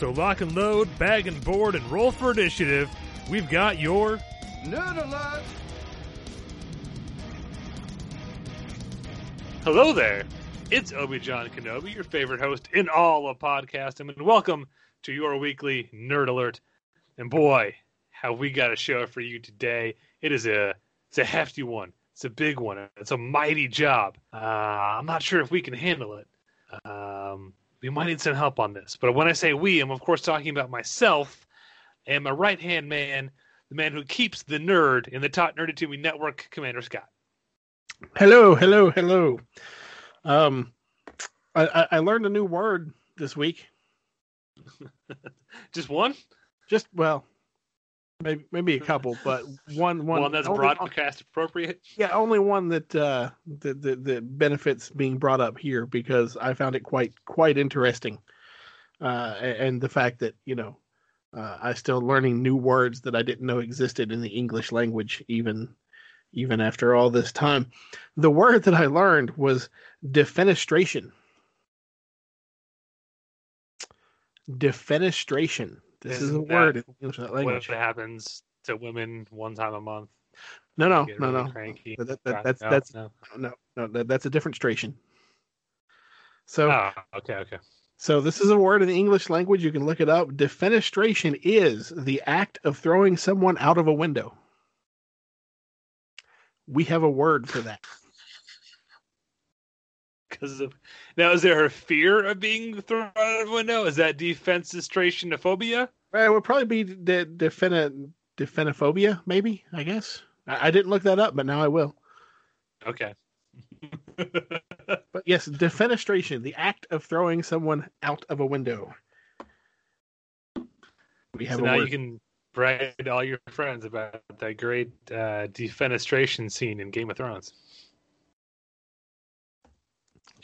So lock and load, bag and board, and roll for initiative. We've got your Nerd alert! Hello there. It's Obi John Kenobi, your favorite host in all of podcasting, and welcome to your weekly Nerd Alert. And boy, have we got a show for you today. It is a it's a hefty one. It's a big one. It's a mighty job. Uh, I'm not sure if we can handle it. Um, we might need some help on this. But when I say we, I'm of course talking about myself and my right hand man, the man who keeps the nerd in the top Nerdy to Me network, Commander Scott. Hello, hello, hello. Um, I, I, I learned a new word this week. Just one? Just well, maybe maybe a couple, but one one. One that's broadcast appropriate. Yeah, only one that uh that, that that benefits being brought up here because I found it quite quite interesting. Uh, and the fact that you know, uh, I still learning new words that I didn't know existed in the English language even even after all this time. The word that I learned was defenestration. Defenestration. This is a word in the English What language. happens to women one time a month? No, no, no, really no. Cranky. That- that- Right? that's No, that's no. no, no. That, that's a different stration. So, Oh, okay, okay. so this is a word in the English language. You can look it up. Defenestration is the act of throwing someone out of a window. We have a word for that. Because of now, is there a fear of being thrown out of a window? Is that defensestrationophobia? Well, it would probably be the defena, defenophobia, maybe. I guess I, I didn't look that up, but now I will. Okay. But yes, defenestration, the act of throwing someone out of a window. We have so now word. you can brag to all your friends about that great uh, defenestration scene in Game of Thrones.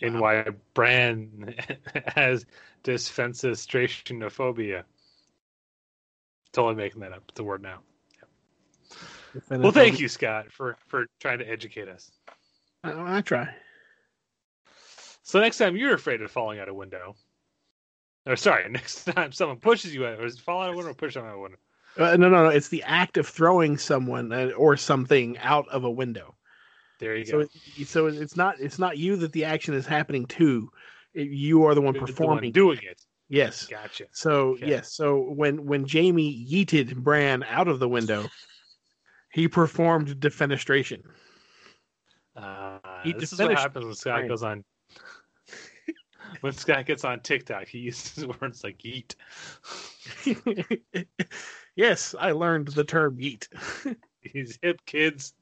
And why Bran has defensestrationophobia. Totally making that up. It's a word now. Well, thank you, Scott, for for trying to educate us. I, I try. So next time you're afraid of falling out a window, or sorry, next time someone pushes you out, or is it fall out a window or push out a window? Uh, no, no, no. It's the act of throwing someone uh, or something out of a window. There you So, go. it, so it's not it's not you that the action is happening to. It- you are the one You're the one performing. doing it. yes. Gotcha. So Okay. yes. So when when Jamie yeeted Bran out of the window, he performed defenestration. Uh, He this is what happens when Scott Bran. goes on. when Scott gets on TikTok, he uses words like "yeet." yes, I learned the term yeet. He's hip, kids.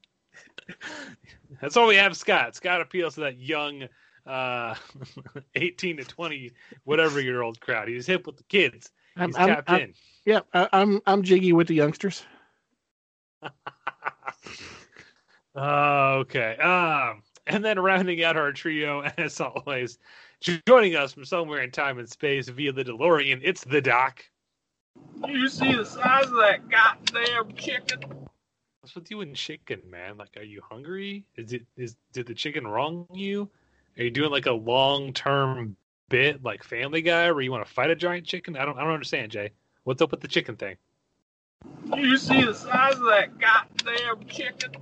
That's all we have, Scott. Scott appeals to that young, uh, eighteen to twenty, whatever year old crowd. He's hip with the kids. I'm, He's I'm- tapped I'm- in. yeah, I, I'm I'm jiggy with the youngsters. Oh, okay. Um, and then rounding out our trio, as always, joining us from somewhere in time and space via the DeLorean, it's the Doc. You see the size of that goddamn chicken? What's with you and chicken, man? Like, are you hungry? Is it is did the chicken wrong you? Are you doing like a long term bit like Family Guy where you want to fight a giant chicken? I don't I don't understand, Jay. What's up with the chicken thing? You see the size of that goddamn chicken?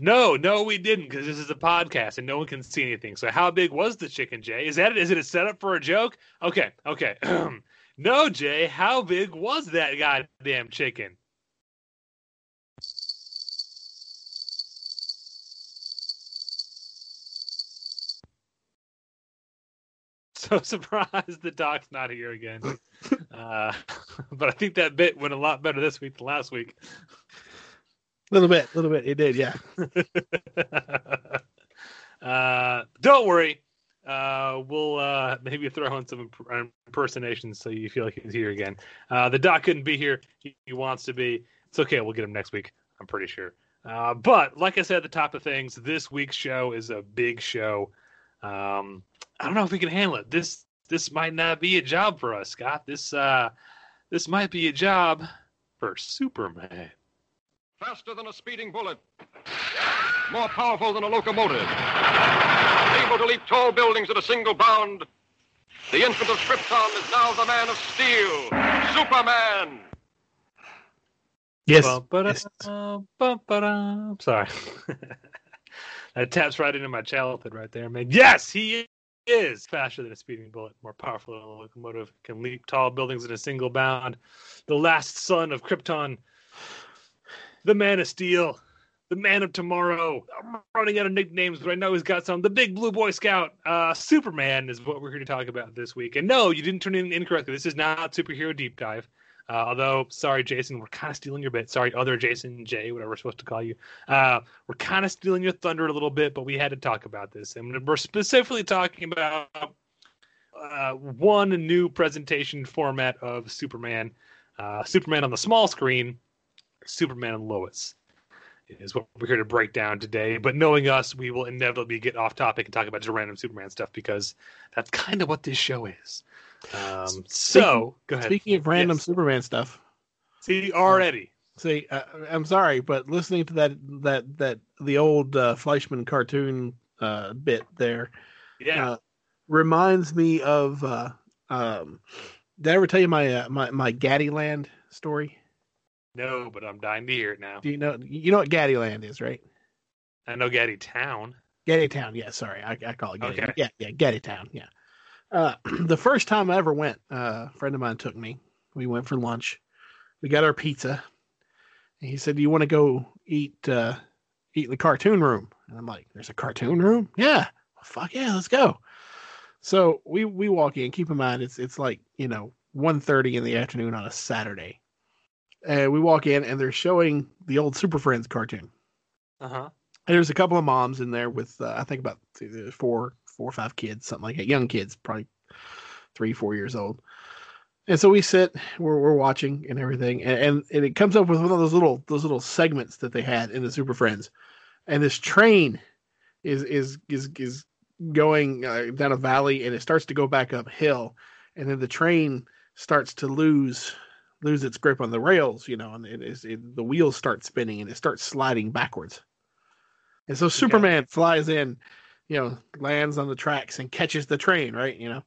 No, no, we didn't because this is a podcast and no one can see anything. So, how big was the chicken, Jay? Is that is it a setup for a joke? Okay, okay. no, Jay, how big was that goddamn chicken? So surprised the doc's not here again. uh, but I think that bit went a lot better this week than last week. A little bit, a little bit. It did, yeah. uh, don't worry. Uh, we'll uh, maybe throw in some imp- impersonations so you feel like he's here again. Uh, the doc couldn't be here. He, he, wants to be. It's okay. We'll get him next week. I'm pretty sure. Uh, but like I said at the top of things, this week's show is a big show. Um, I don't know if we can handle it. This this might not be a job for us, Scott. This uh, this might be a job for Superman. Faster than a speeding bullet. More powerful than a locomotive. Able to leap tall buildings at a single bound. The infant of Krypton is now the man of steel. Superman! Yes. yes. Sorry. that taps right into my childhood right there, man. Yes, he is faster than a speeding bullet, more powerful than a locomotive, can leap tall buildings in a single bound. The last son of Krypton the Man of Steel, the Man of Tomorrow. I'm running out of nicknames, but I know he's got some. The Big Blue Boy Scout, uh, Superman is what we're here to talk about this week. And no, you didn't turn in incorrectly. This is not superhero deep dive. Uh, although, sorry, Jason, we're kind of stealing your bit. Sorry, other Jason J, whatever we're supposed to call you. Uh, we're kind of stealing your thunder a little bit, but we had to talk about this, and we're specifically talking about uh, one new presentation format of Superman. Uh, Superman on the small screen Superman and Lois is what we're here to break down today. But knowing us, we will inevitably get off topic and talk about just random Superman stuff because that's kind of what this show is. Um, so, speaking, go ahead. Speaking of random yes. Superman stuff, see already. See, uh, I'm sorry, but listening to that that that the old uh, Fleischer cartoon uh, bit there, yeah, uh, reminds me of. Uh, um, did I ever tell you my uh, my my Gattiland story? No, but I'm dying to hear it now. Do you know you know what Gattiland is, right? I know Gatti Town. Gatti Town, yeah. Sorry, I, I call it Gatti. Okay. Yeah, yeah, Gatti Town, yeah. Uh, the first time I ever went, uh, a friend of mine took me. We went for lunch. We got our pizza. And he said, "Do you want to go eat uh, eat in the cartoon room?" And I'm like, "There's a cartoon room? Yeah, well, fuck yeah, let's go." So we we walk in. Keep in mind, it's it's like you know 1.30 in the afternoon on a Saturday and we walk in and they're showing the old Super Friends cartoon. Uh huh. And there's a couple of moms in there with uh, I think about four, four or five kids, something like that. Young kids, probably three, four years old. And so we sit, we're, we're watching and everything, and, and, and it comes up with one of those little those little segments that they had in the Super Friends, and this train is is is is going uh, down a valley, and it starts to go back uphill, and then the train starts to lose lose its grip on the rails, you know, and it is it, the wheels start spinning and it starts sliding backwards. And so Superman flies in, you know, lands on the tracks and catches the train, right? You know,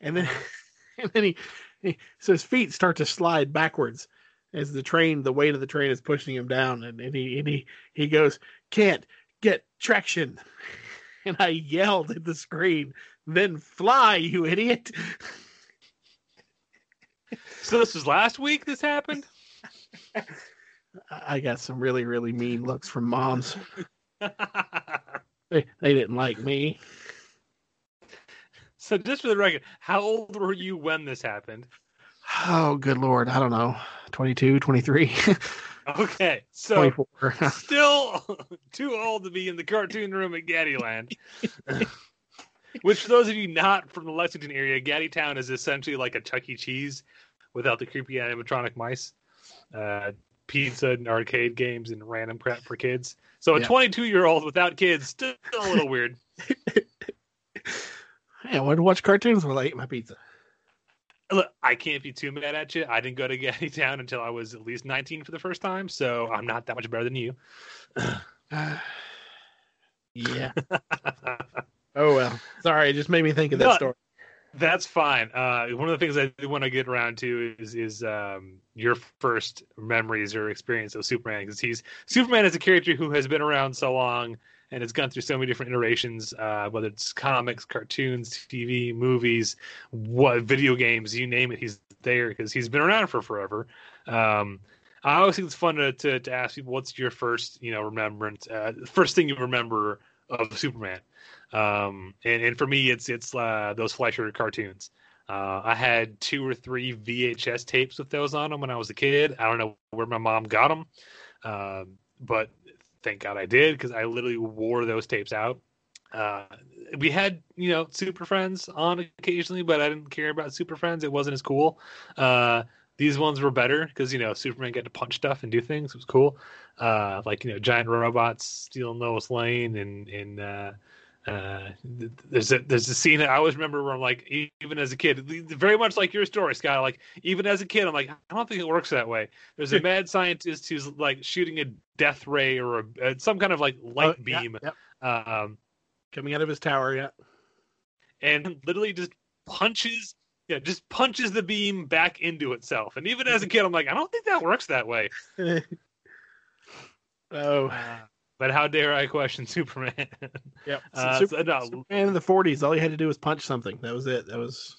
and then uh-huh. and then he, he so his feet start to slide backwards as the train, the weight of the train is pushing him down, and, and he and he he goes, can't get traction. And I yelled at the screen, then fly, you idiot. So this was last week. This happened. I got some really, really mean looks from moms. They they didn't like me. So just for the record, how old were you when this happened? Oh, good lord, I don't know. 22, 23. okay, so 24. still too old to be in the cartoon room at Gattiland. Which, for those of you not from the Lexington area, Gatti Town is essentially like a Chuck E. Cheese without the creepy animatronic mice, uh, pizza and arcade games and random crap for kids. So a yeah. 22 year old without kids still a little weird. Hey, I wanted to watch cartoons while I ate my pizza. Look, I can't be too mad at you. I didn't go to Gatti Town until I was at least 19 for the first time, so I'm not that much better than you. uh, yeah. oh well. Sorry, it just made me think of that no, story. That's fine. Uh, one of the things I do want to get around to is is um, your first memories or experience of Superman because he's Superman is a character who has been around so long and has gone through so many different iterations, uh, whether it's comics, cartoons, TV, movies, what video games, you name it, he's there because he's been around for forever. Um, I always think it's fun to, to, to ask people what's your first you know remembrance, uh, first thing you remember of Superman. Um, and, and for me, it's it's uh, those Fleischer cartoons. Uh, I had two or three VHS tapes with those on them when I was a kid. I don't know where my mom got them, um, but thank God I did because I literally wore those tapes out. Uh, we had you know Super Friends on occasionally, but I didn't care about Super Friends. It wasn't as cool. Uh, these ones were better because you know Superman get to punch stuff and do things. It was cool. Uh, like you know giant robots stealing Lois Lane and and uh, uh, there's a there's a scene that I always remember where I'm like, even as a kid, very much like your story, Scott. Like even as a kid, I'm like, I don't think it works that way. There's a mad scientist who's like shooting a death ray or a, uh, some kind of like light Oh, beam, yeah, yeah. um, Coming out of his tower, yeah. and literally just punches. Yeah, just punches the beam back into itself. And even as a kid, I'm like, I don't think that works that way. oh, But how dare I question Superman? yep. Uh, Super- so, no, Superman in the 40s, all he had to do was punch something. That was it. That was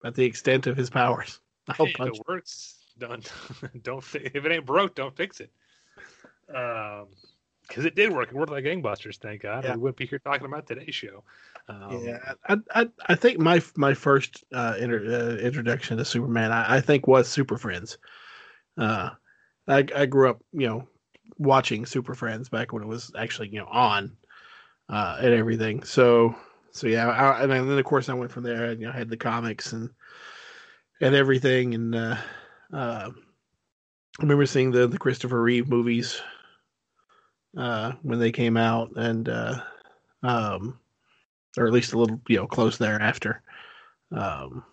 about the extent of his powers. I'll Hey, if punch. it works, don't don't if it ain't broke, don't fix it. Um, because it did work. It worked like gangbusters. Thank God. Yeah. We wouldn't be here talking about today's show. Um, yeah, I, I I think my my first uh, inter, uh, introduction to Superman, I, I think, was Super Friends. Uh, I I grew up, you know, watching Super Friends back when it was actually you know on, uh, and everything. So so yeah, I, and then of course I went from there. and, You know, I had the comics and and everything, and uh, uh, I remember seeing the the Christopher Reeve movies uh, when they came out, and uh, um, or at least a little you know close thereafter. Um,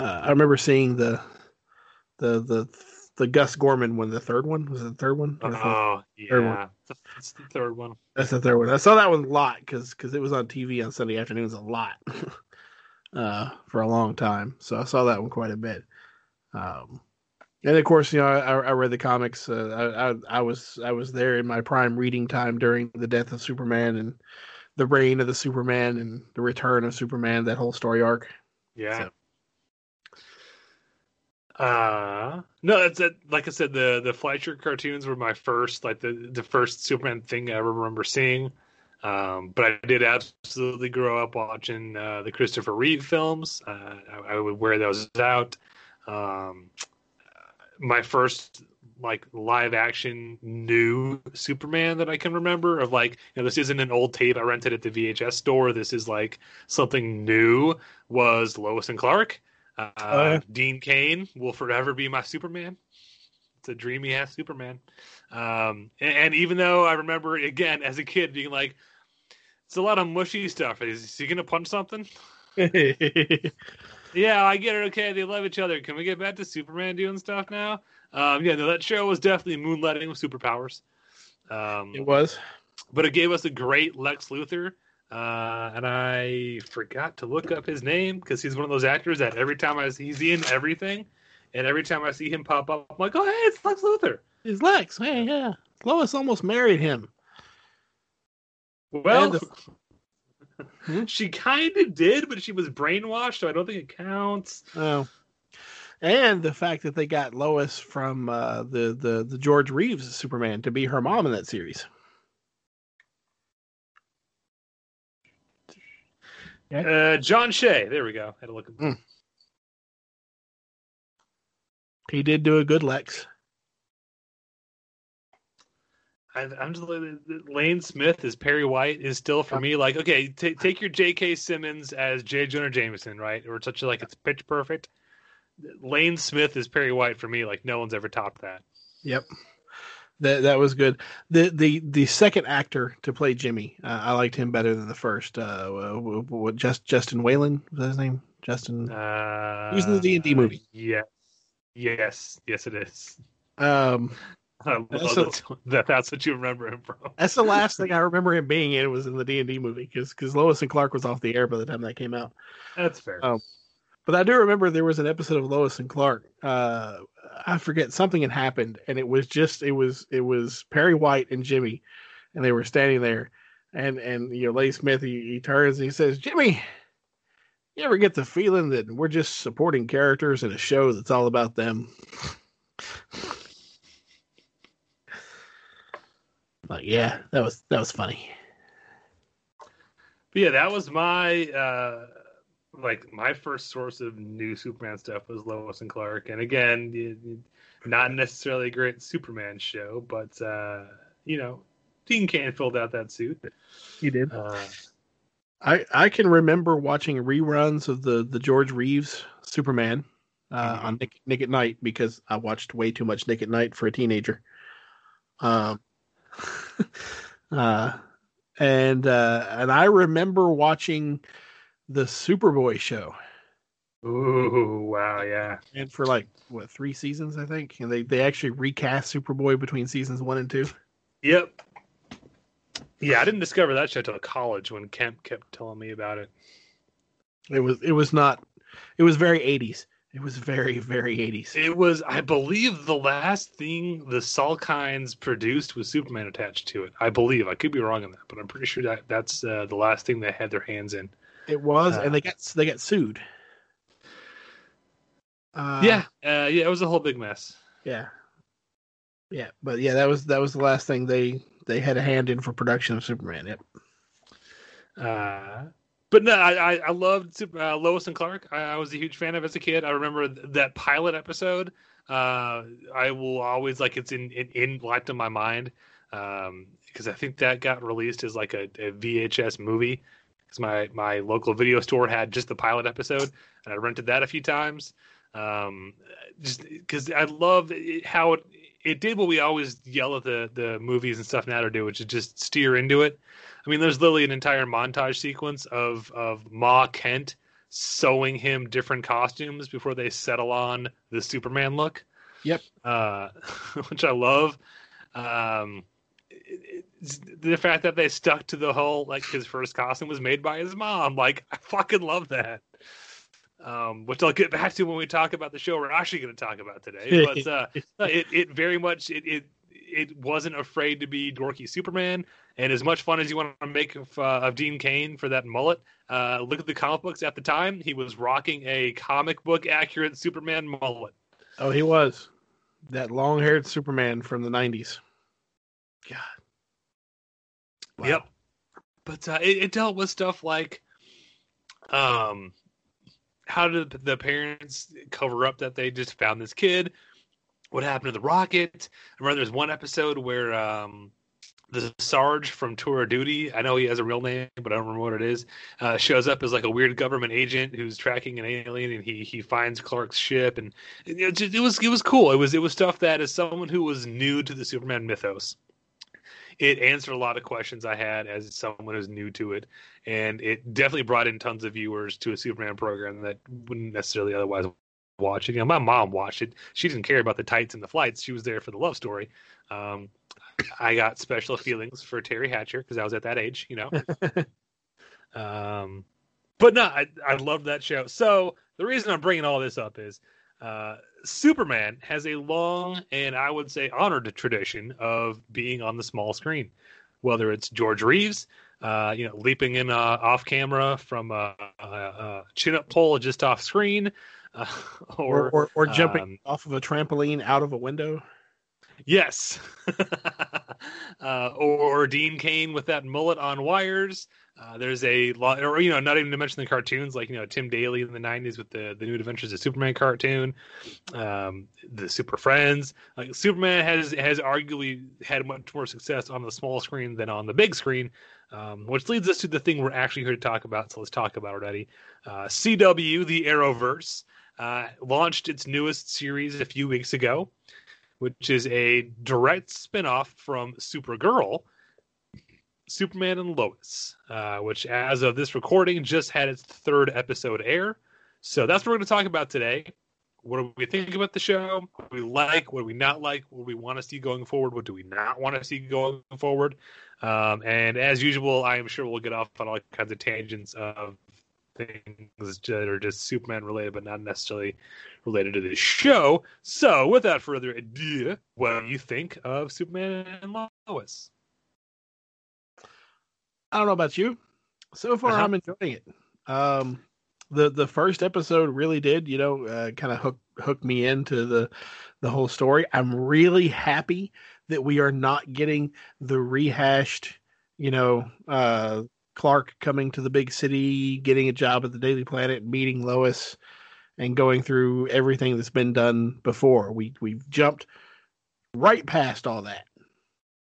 uh, I remember seeing the the the the Gus Gorman one, the third one was it the third one? Oh Third one. yeah, It's- it's the third one. That's the third one. I saw that one a lot because it was on TV on Sunday afternoons a lot uh, for a long time. So I saw that one quite a bit. Um, and of course, you know, I, I read the comics. Uh, I, I I was I was there in my prime reading time during the death of Superman and the reign of the Superman and the return of Superman. That whole story arc. Yeah. So- Uh no, that's it. Like I said, the the Fleischer cartoons were my first, like the the first Superman thing I remember seeing. Um, but I did absolutely grow up watching uh, the Christopher Reeve films. Uh, I, I would wear those out. Um, my first like live action new Superman that I can remember of like you know this isn't an old tape I rented at the VHS store. This is like something new. Was Lois and Clark. Uh, Oh, yeah. Dean Cain will forever be my Superman. It's a dreamy ass Superman. Um, and, and even though I remember again as a kid being like, it's a lot of mushy stuff. Is, is he gonna punch something? Yeah, I get it. Okay, they love each other. Can we get back to Superman doing stuff now? Um, yeah, no, that show was definitely moonlighting with superpowers. Um, it was. but it gave us a great Lex Luthor. Uh, and I forgot to look up his name because he's one of those actors that every time I see he's in everything, and every time I see him pop up, I'm like, oh, hey, it's Lex Luthor. His Lex. Hey, yeah. Lois almost married him. Well, And she kind of did, but she was brainwashed, so I don't think it counts. Oh. And the fact that they got Lois from uh, the, the the George Reeves Superman to be her mom in that series. Uh, John Shea. There we go. Had a look. Mm. He did do a good Lex. I, I'm just Lane Smith is Perry White is still for me like okay, t- take your J.K. Simmons as J. Jonah Jameson, right? Or such a, like it's pitch perfect. Lane Smith is Perry White for me. Like no one's ever topped that. Yep. That that was good. The the the second actor to play Jimmy, uh, I liked him better than the first. Uh, just Justin Whalin was that his name? Justin. Uh, He in the D&D movie. Yeah. Yes. Yes, it is. Um, I love That's that, that that's what you remember him from. That's the last thing I remember him being in was in the D and D movie because Lois and Clark was off the air by the time that came out. That's fair. Um, But I do remember there was an episode of Lois and Clark. Uh, I forget something had happened, and it was just it was it was Perry White and Jimmy, and they were standing there, and and you know Lane Smith he, he turns and he says, Jimmy, you ever get the feeling that we're just supporting characters in a show that's all about them? but yeah, that was that was funny. But yeah, that was my uh like my first source of new Superman stuff was Lois and Clark, and again, not necessarily a great Superman show, but uh, you know, Dean Cain filled out that suit. He did. Uh, I I can remember watching reruns of the the George Reeves Superman uh, on Nick Nick at Night because I watched way too much Nick at Night for a teenager. Um, uh, and uh, and I remember watching the Superboy show, ooh, wow, yeah. and for like what three seasons I think, and they they actually recast Superboy between seasons one and two. Yep. Yeah, I didn't discover that show till college when Kemp kept telling me about it. It was it was not, it was very eighties. It was very very eighties. It was, I believe, the last thing the Salkinds produced was Superman attached to it. I believe. I could be wrong on that, but I'm pretty sure that that's uh, the last thing they had their hands in. It was, Uh, and they got they got sued. Uh, yeah, uh, yeah, it was a whole big mess. yeah, yeah. But yeah, that was that was the last thing they they had a hand in for production of Superman. Yep. Uh, but no, I I, I loved Super, uh, Lois and Clark. I, I was a huge fan of as a kid. I remember th- that pilot episode. Uh, I will always like it's in in, in locked in my mind um, because I think that got released as like a, a VHS movie. Because my my local video store had just the pilot episode, and I rented that a few times. Um, just because I love it, how it, it did what we always yell at the the movies and stuff now to do, which is just steer into it. I mean, there's literally an entire montage sequence of of Ma Kent sewing him different costumes before they settle on the Superman look. Yep. Uh, which I love. Um, it- the fact that they stuck to the whole like his first costume was made by his mom. Like I fucking love that. Um, which I'll get back to when we talk about the show we're actually going to talk about today. But uh, it it very much it, it it wasn't afraid to be dorky Superman. And as much fun as you want to make of, uh, of Dean Cain for that mullet, uh, look at the comic books at the time. He was rocking a comic book accurate Superman mullet. Oh, he was that long haired Superman from the nineties. God. Wow. Yep. But uh, it, it dealt with stuff like, um, how did the parents cover up that they just found this kid? What happened to the rocket? I remember there's one episode where um, the Sarge from Tour of Duty, I know he has a real name, but I don't remember what it is, uh, shows up as like a weird government agent who's tracking an alien, and he he finds Clark's ship, and it, it was it was cool. It was it was stuff that as someone who was new to the Superman mythos, it answered a lot of questions I had as someone who's new to it, and it definitely brought in tons of viewers to a Superman program that wouldn't necessarily otherwise watch it. You know, my mom watched it. She didn't care about the tights and the flights. She was there for the love story. Um, I got special feelings for Teri Hatcher because I was at that age, you know. um, but no, I I loved that show. So the reason I'm bringing all this up is uh, Superman has a long and I would say honored tradition of being on the small screen. Whether it's George Reeves, uh, you know, leaping in uh, off camera from a, a, a chin up pole just off screen, uh, Or or or, or jumping um, off of a trampoline out of a window. Yes. uh, or Dean Cain with that mullet on wires. Uh, there's a lot, or you know, not even to mention the cartoons like you know Tim Daly in the '90s with the the New Adventures of Superman cartoon, um, the Super Friends. Like Superman has has arguably had much more success on the small screen than on the big screen, um, which leads us to the thing we're actually here to talk about. So let's talk about it, Eddie. Uh, CW, the Arrowverse, uh, launched its newest series a few weeks ago which is a direct spin-off from Supergirl, Superman and Lois, uh, which as of this recording just had its third episode air. So that's what we're going to talk about today. what do we think about the show? What do we like? What do we not like? What do we want to see going forward? What do we not want to see going forward? Um, and as usual, I am sure we'll get off on all kinds of tangents of things that are just Superman related, but not necessarily related to this show. So, without further ado, what do you think of Superman and Lois? I don't know about you. So far, Uh-huh. I'm enjoying it. Um, the the first episode really did, you know, uh, kind of hook hook me into the the whole story. I'm really happy that we are not getting the rehashed, you know, uh, Clark coming to the big city, getting a job at the Daily Planet, meeting Lois, and going through everything that's been done before. We we've jumped right past all that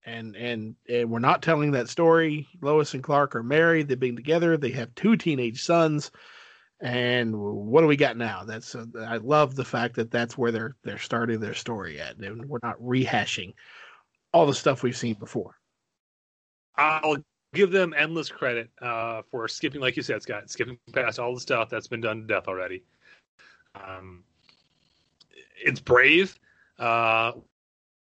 and and and we're not telling that story. Lois and Clark are married. They've been together. They have two teenage sons. And what do we got now? That's uh, I love the fact that that's where they're they're starting their story at, and we're not rehashing all the stuff we've seen before. I'll give them endless credit uh, for skipping, like you said, Scott, skipping past all the stuff that's been done to death already. Um, it's brave. Uh,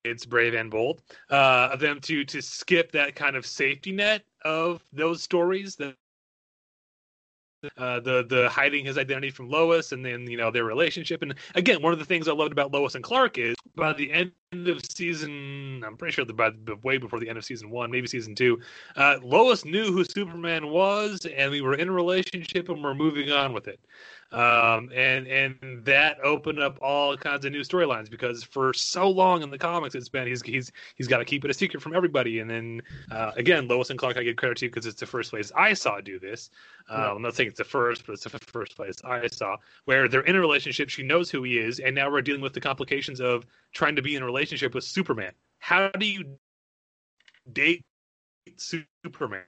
it's brave and bold uh, of them to to skip that kind of safety net of those stories that uh, the the hiding his identity from Lois and then you know their relationship and again one of the things I loved about Lois and Clark is by the end of season I'm pretty sure by the way before the end of season one maybe season two uh, Lois knew who Superman was and we were in a relationship and we're moving on with it. Um, and and that opened up all kinds of new storylines because for so long in the comics it's been he's he's he's got to keep it a secret from everybody. And then uh, again Lois and Clark I give credit to because it's the first place I saw do this. Uh, I'm not saying it's the first but it's the first place I saw where they're in a relationship she knows who he is and now we're dealing with the complications of trying to be in a relationship with Superman. How do you date Superman?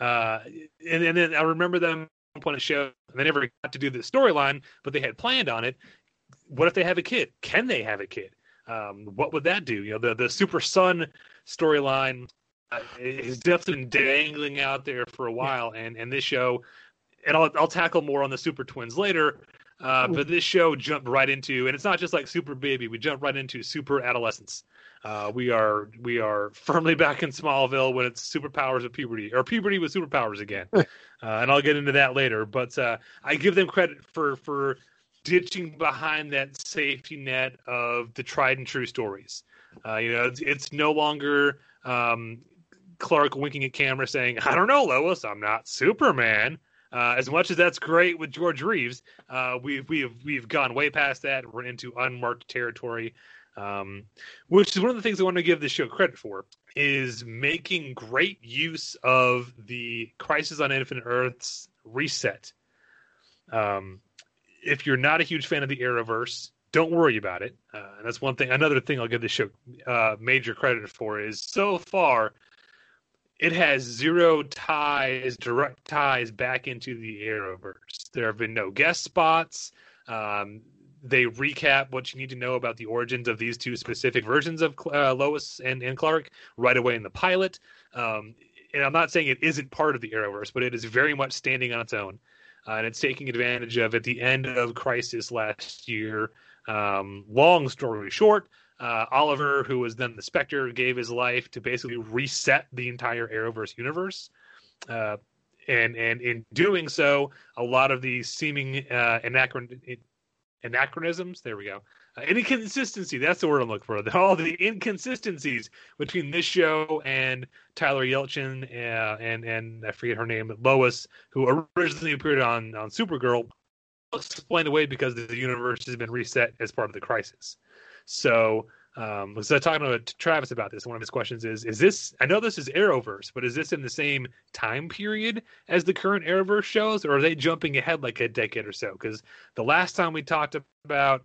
Uh, and, and then I remember them point of show and they never got to do the storyline but they had planned on it. What if they have a kid? Can they have a kid? Um, what would that do? You know the the super son storyline uh, is definitely dangling out there for a while and and this show and I'll, I'll tackle more on the super twins later uh, but this show jumped right into and it's not just like super baby we jump right into super adolescence uh, we are we are firmly back in Smallville when it's superpowers of puberty or puberty with superpowers again, uh, and I'll get into that later. But uh, I give them credit for for ditching behind that safety net of the tried and true stories. Uh, you know, it's, it's no longer um, Clark winking at camera saying, "I don't know, Lois, I'm not Superman." Uh, as much as that's great with George Reeves, uh, we've we've we've gone way past that. We're into unmarked territory um, which is one of the things I want to give this show credit for is making great use of the Crisis on Infinite Earths reset. Um, if you're not a huge fan of the Arrowverse, don't worry about it. Uh, and that's one thing. Another thing I'll give this show uh, major credit for is so far it has zero ties, direct ties back into the Arrowverse. There have been no guest spots. Um, they recap what you need to know about the origins of these two specific versions of uh, Lois and, and Clark right away in the pilot. Um, and I'm not saying it isn't part of the Arrowverse, but it is very much standing on its own. Uh, and it's taking advantage of at the end of Crisis last year. Um, long story short, uh, Oliver, who was then the Spectre, gave his life to basically reset the entire Arrowverse universe. Uh, and and in doing so, a lot of the seeming uh, anachron- anachronisms. There we go. Uh, inconsistency. That's the word I'm looking for. All the inconsistencies between this show and Tyler Hoechlin uh, and and I forget her name, Lois, who originally appeared on on Supergirl, explained away because the universe has been reset as part of the crisis. So. Um, was I talking to Travis about this? One of his questions is: Is this? I know this is Arrowverse, but is this in the same time period as the current Arrowverse shows, or are they jumping ahead like a decade or so? Because the last time we talked about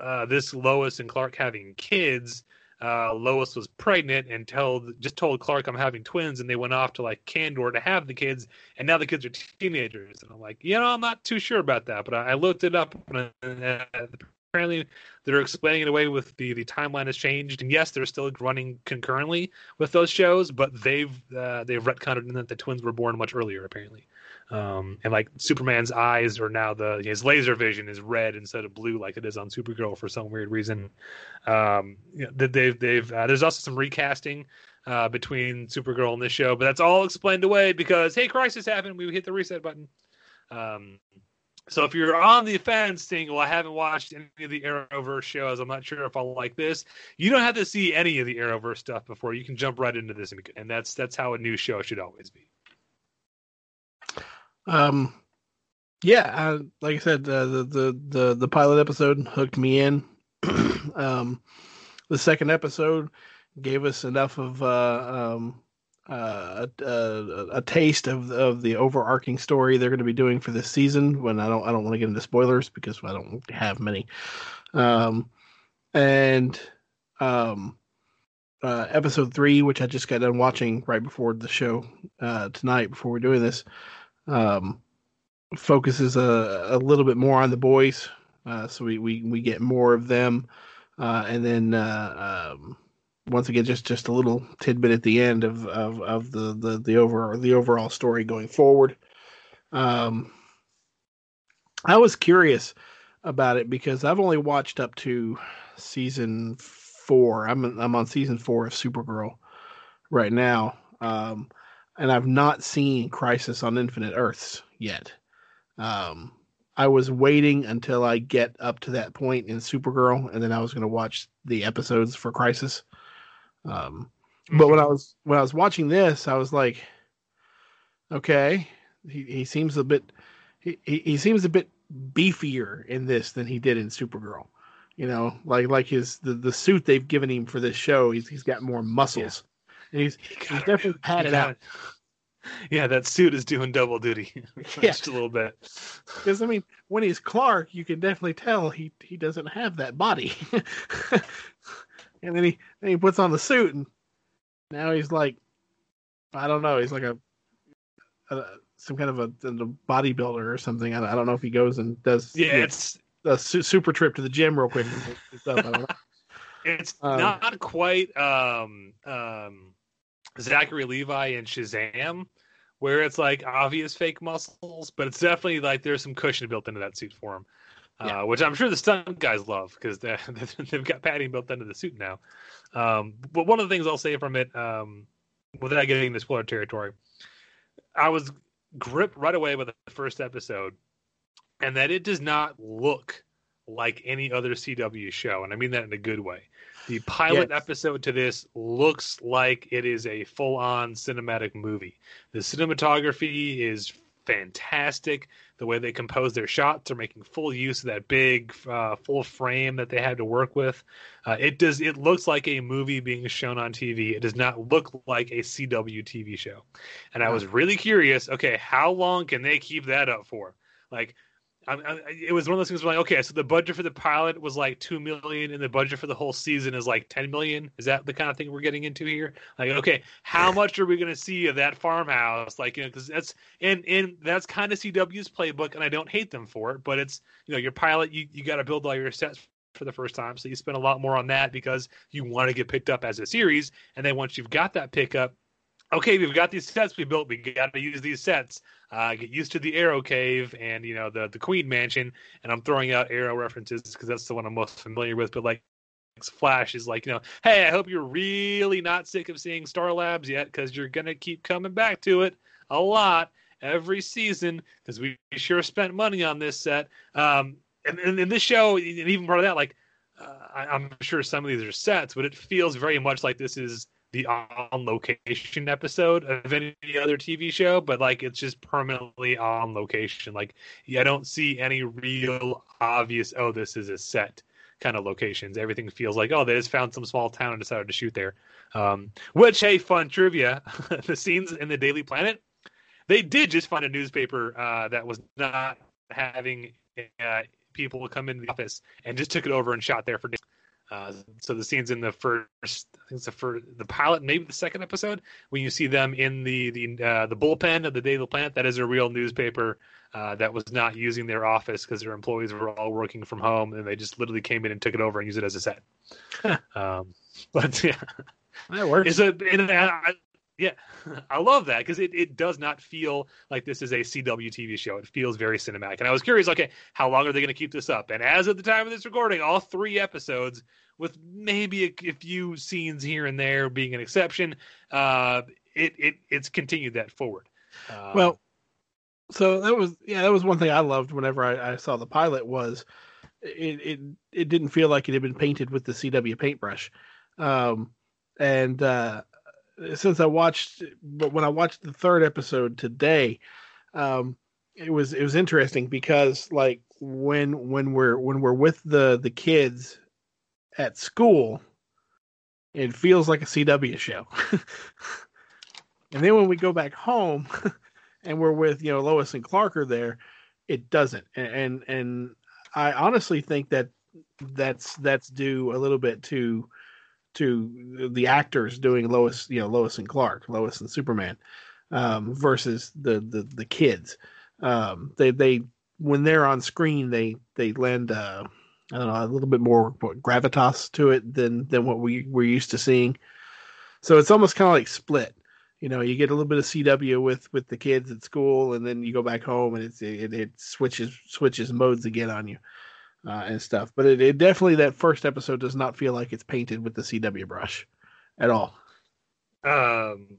uh, this Lois and Clark having kids, uh, Lois was pregnant and told just told Clark I'm having twins, and they went off to like Kandor to have the kids, and now the kids are teenagers, and I'm like, you know, I'm not too sure about that, but I, I looked it up, and uh, apparently they're explaining it away with the the timeline has changed, and yes, they're still running concurrently with those shows, but they've uh, they've retconned in that the twins were born much earlier apparently. Um, and like Superman's eyes are now the his laser vision is red instead of blue like it is on Supergirl for some weird reason. Um, you know, they've they've uh, there's also some recasting uh, between Supergirl and this show, but that's all explained away because hey, crisis happened. We hit the reset button. Um, so if you're on the fence saying, well, I haven't watched any of the Arrowverse shows, I'm not sure if I'll like this, you don't have to see any of the Arrowverse stuff before. You can jump right into this, and that's that's how a new show should always be. Um, yeah, I, like I said, uh, the the the the pilot episode hooked me in. um, the second episode gave us enough of uh, um, uh, a, a, taste of of the overarching story they're going to be doing for this season. When I don't I don't want to get into spoilers because I don't have many. Um, and um, uh, episode three, which I just got done watching right before the show uh, tonight, before we're doing this, um, focuses a, a little bit more on the boys. Uh, so we, we, we get more of them. Uh, and then uh, um, once again, just, just a little tidbit at the end of, of, of the, the, the, over, the overall story going forward. Um, I was curious about it because I've only watched up to season four. I'm I'm on season four of Supergirl right now. Um, and I've not seen Crisis on Infinite Earths yet. Um, I was waiting until I get up to that point in Supergirl, and then I was going to watch the episodes for Crisis. Um, but when I was when I was watching this, I was like, okay, he, he seems a bit he, he seems a bit beefier in this than he did in Supergirl. You know, like like his the, the suit they've given him for this show, he's he's got more muscles. And he's, he's definitely padded out. Yeah, that suit is doing double duty yeah. just a little bit. Because I mean, when he's Clark, you can definitely tell he he doesn't have that body. And then he then he puts on the suit, and now he's like, I don't know, he's like a, a some kind of a, a bodybuilder or something. I, I, don't know if he goes and does. Yeah, you know, it's a su- super trip to the gym real quick. it's um, not quite um um Zachary Levi and Shazam, where it's like obvious fake muscles, but it's definitely like there's some cushion built into that suit for him, yeah. uh, which I'm sure the stunt guys love because they've got padding built into the suit now. Um, but one of the things I'll say from it, um, without getting into spoiler territory, I was gripped right away by the first episode, and that it does not look like any other CW show, and I mean that in a good way. The pilot yes. episode to this looks like it is a full on cinematic movie. The cinematography is fantastic. The way they compose their shots are making full use of that big uh, full frame that they had to work with. Uh, it does. It looks like a movie being shown on TV. It does not look like a CW TV show. And I was really curious. Okay, how long can they keep that up for? Like I, I, it was one of those things where like, okay, so the budget for the pilot was like two million, and the budget for the whole season is like ten million. Is that the kind of thing we're getting into here? Like, okay, how much are we going to see of that farmhouse? Like, you know, because that's and and that's kind of CW's playbook, and I don't hate them for it, but it's you know your pilot, you you got to build all your sets for the first time, so you spend a lot more on that because you want to get picked up as a series, and then once you've got that pickup okay, we've got these sets we built. We got to use these sets. Uh, get used to the Arrow Cave and you know the the Queen Mansion. And I'm throwing out Arrow references because that's the one I'm most familiar with. But like Flash is like, you know, hey, I hope you're really not sick of seeing Star Labs yet because you're gonna keep coming back to it a lot every season because we sure spent money on this set. Um, and, and in this show, and even part of that, like uh, I, I'm sure some of these are sets, but it feels very much like this is the on location episode of any other TV show, but like it's just permanently on location. Like I don't see any real obvious oh this is a set kind of locations. Everything feels like oh they just found some small town and decided to shoot there. Um, which hey, fun trivia: the scenes in the Daily Planet, they did just find a newspaper uh, that was not having uh, people come in the office and just took it over and shot there for days. Uh, so the scenes in the first, I think it's the first, the pilot, maybe the second episode, when you see them in the the uh, the bullpen of the Daily Planet, that is a real newspaper uh, that was not using their office because their employees were all working from home, and they just literally came in and took it over and used it as a set. um, but yeah, that works. Is a, I, Yeah, I love that because it, it does not feel like this is a CW TV show. It feels very cinematic. And I was curious, okay, how long are they going to keep this up? And as of the time of this recording, all three episodes, with maybe a, a few scenes here and there being an exception, uh, it, it it's continued that forward. Uh, well, so that was yeah, that was one thing I loved whenever I, I saw the pilot was it, it it didn't feel like it had been painted with the CW paintbrush. Um, and uh, since I watched, but when I watched the third episode today, um, it was it was interesting because like when when we're when we're with the the kids at school, it feels like a CW show. and then when we go back home and we're with you know Lois and Clark are there, it doesn't. And and, and I honestly think that that's that's due a little bit to to the actors doing Lois, you know, Lois and Clark, Lois and Superman, um, versus the the the kids. Um, they they when they're on screen, they they lend uh, I don't know a little bit more gravitas to it than than what we we're used to seeing. So it's almost kind of like split. You know, you get a little bit of CW with with the kids at school, and then you go back home, and it's it, it switches switches modes again on you uh, and stuff. But it, it definitely that first episode does not feel like it's painted with the CW brush at all. Um,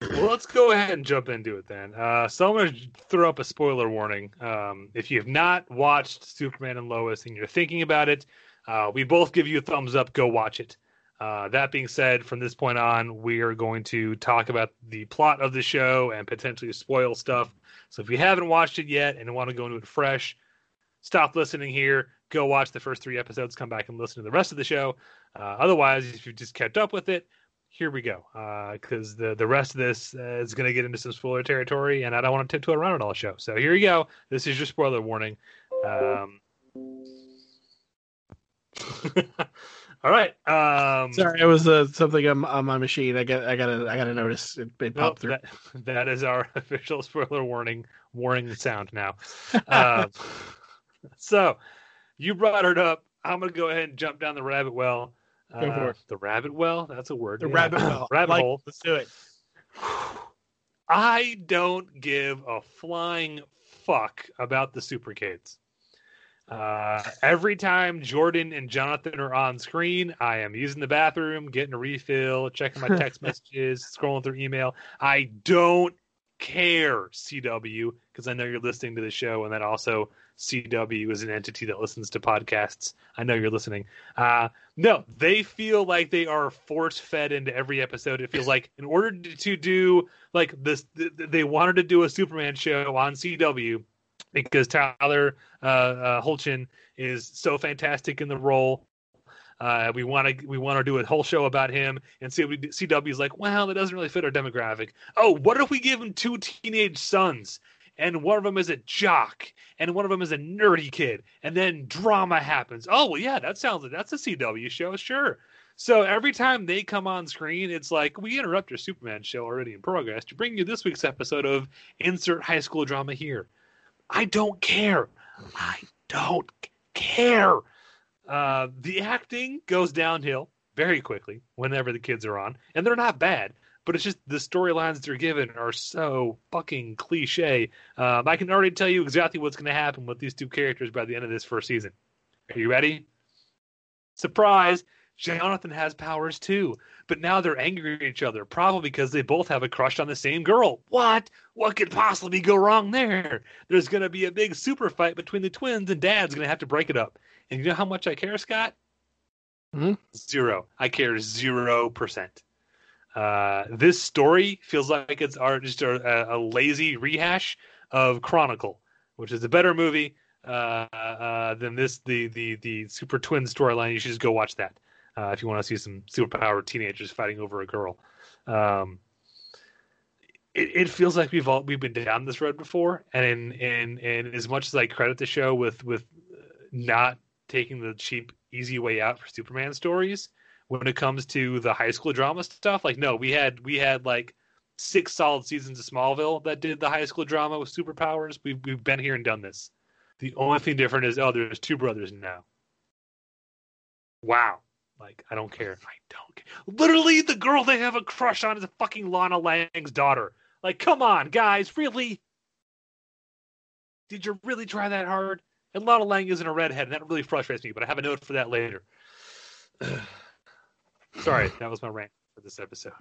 well, let's go ahead and jump into it then. Uh, so I'm going to throw up a spoiler warning. Um, if you have not watched Superman and Lois and you're thinking about it, uh, we both give you a thumbs up. Go watch it. Uh, that being said, from this point on, we are going to talk about the plot of the show and potentially spoil stuff. So if you haven't watched it yet and want to go into it fresh, stop listening here, go watch the first three episodes, come back and listen to the rest of the show. Uh, otherwise, if you've just kept up with it, here we go. Because uh, the the rest of this uh, is going to get into some spoiler territory, and I don't want to tiptoe around it all show. So here you go. This is your spoiler warning. Um... all right. Um... Sorry, it was uh, something on, on, my machine. I got I got I got to notice it, it popped through. That, that is our official spoiler warning. Warning sound now. So you brought it up. I'm gonna go ahead and jump down the rabbit well. Go for uh, it. The rabbit well. That's a word. The yeah. rabbit well. rabbit like, hole. Let's do it. I don't give a flying fuck about the super kids. Uh, every time Jordan and Jonathan are on screen, I am using the bathroom, getting a refill, checking my text messages, scrolling through email. I don't care, CW, because I know you're listening to the show, and that also CW is an entity that listens to podcasts. I know you're listening. Uh, no, they feel like they are force fed into every episode. It feels like in order to do like this, they wanted to do a Superman show on CW because Tyler uh, uh, Hoechlin is so fantastic in the role. Uh, we want to we want to do a whole show about him, and CW is like, well, that doesn't really fit our demographic. Oh, what if we give him two teenage sons and one of them is a jock, and one of them is a nerdy kid, and then drama happens. Oh well, yeah, that sounds like that's a CW show, sure. So every time they come on screen, it's like we interrupt your Superman show already in progress to bring you this week's episode of Insert High School Drama here. I don't care. I don't care. Uh, the acting goes downhill very quickly whenever the kids are on, and they're not bad but it's just the storylines they're given are so fucking cliche. Um, I can already tell you exactly what's going to happen with these two characters by the end of this first season. Are you ready? Surprise! Jonathan has powers too, but now they're angry at each other, probably because they both have a crush on the same girl. What? What could possibly go wrong there? There's going to be a big super fight between the twins, and Dad's going to have to break it up. And you know how much I care, Scott? Mm-hmm. Zero. I care zero percent. Uh, this story feels like it's just a, a, lazy rehash of Chronicle, which is a better movie uh, uh, than this the the the Super Twin storyline. You should just go watch that uh, if you want to see some superpowered teenagers fighting over a girl. Um, it, it, feels like we've all we've been down this road before, and and and as much as I credit the show with with not taking the cheap easy way out for Superman stories when it comes to the high school drama stuff. Like, no, we had we had like six solid seasons of Smallville that did the high school drama with superpowers. We've we've been here and done this. The only thing different is oh, there's two brothers now. Wow, Like, I don't care. I don't care. Literally, the girl they have a crush on is a fucking Lana Lang's daughter. Like, come on, guys, really? Did you really try that hard? And Lana Lang isn't a redhead, and that really frustrates me. But I have a note for that later. Sorry, that was my rant for this episode.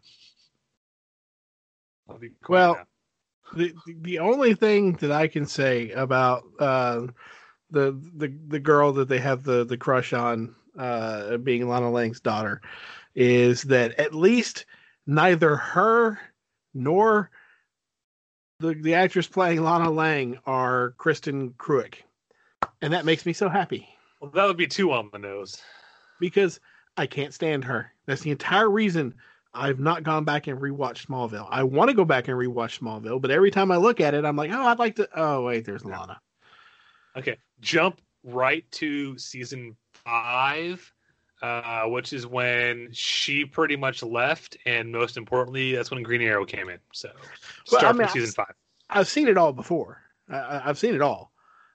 Well, the the only thing that I can say about uh, the the the girl that they have the the crush on uh, being Lana Lang's daughter is that at least neither her nor the the actress playing Lana Lang are Kristin Kreuk, and that makes me so happy well, that would be two on the nose. because I can't stand her. That's the entire reason I've not gone back and rewatched Smallville. I want to go back and rewatch Smallville, but every time I look at it, I'm like, oh, I'd like to. Oh, wait, there's Lana. Okay, jump right to season five, uh, which is when she pretty much left, and most importantly, that's when Green Arrow came in. So Well, start I mean, from season five. I've seen it all before. I, I, I've seen it all.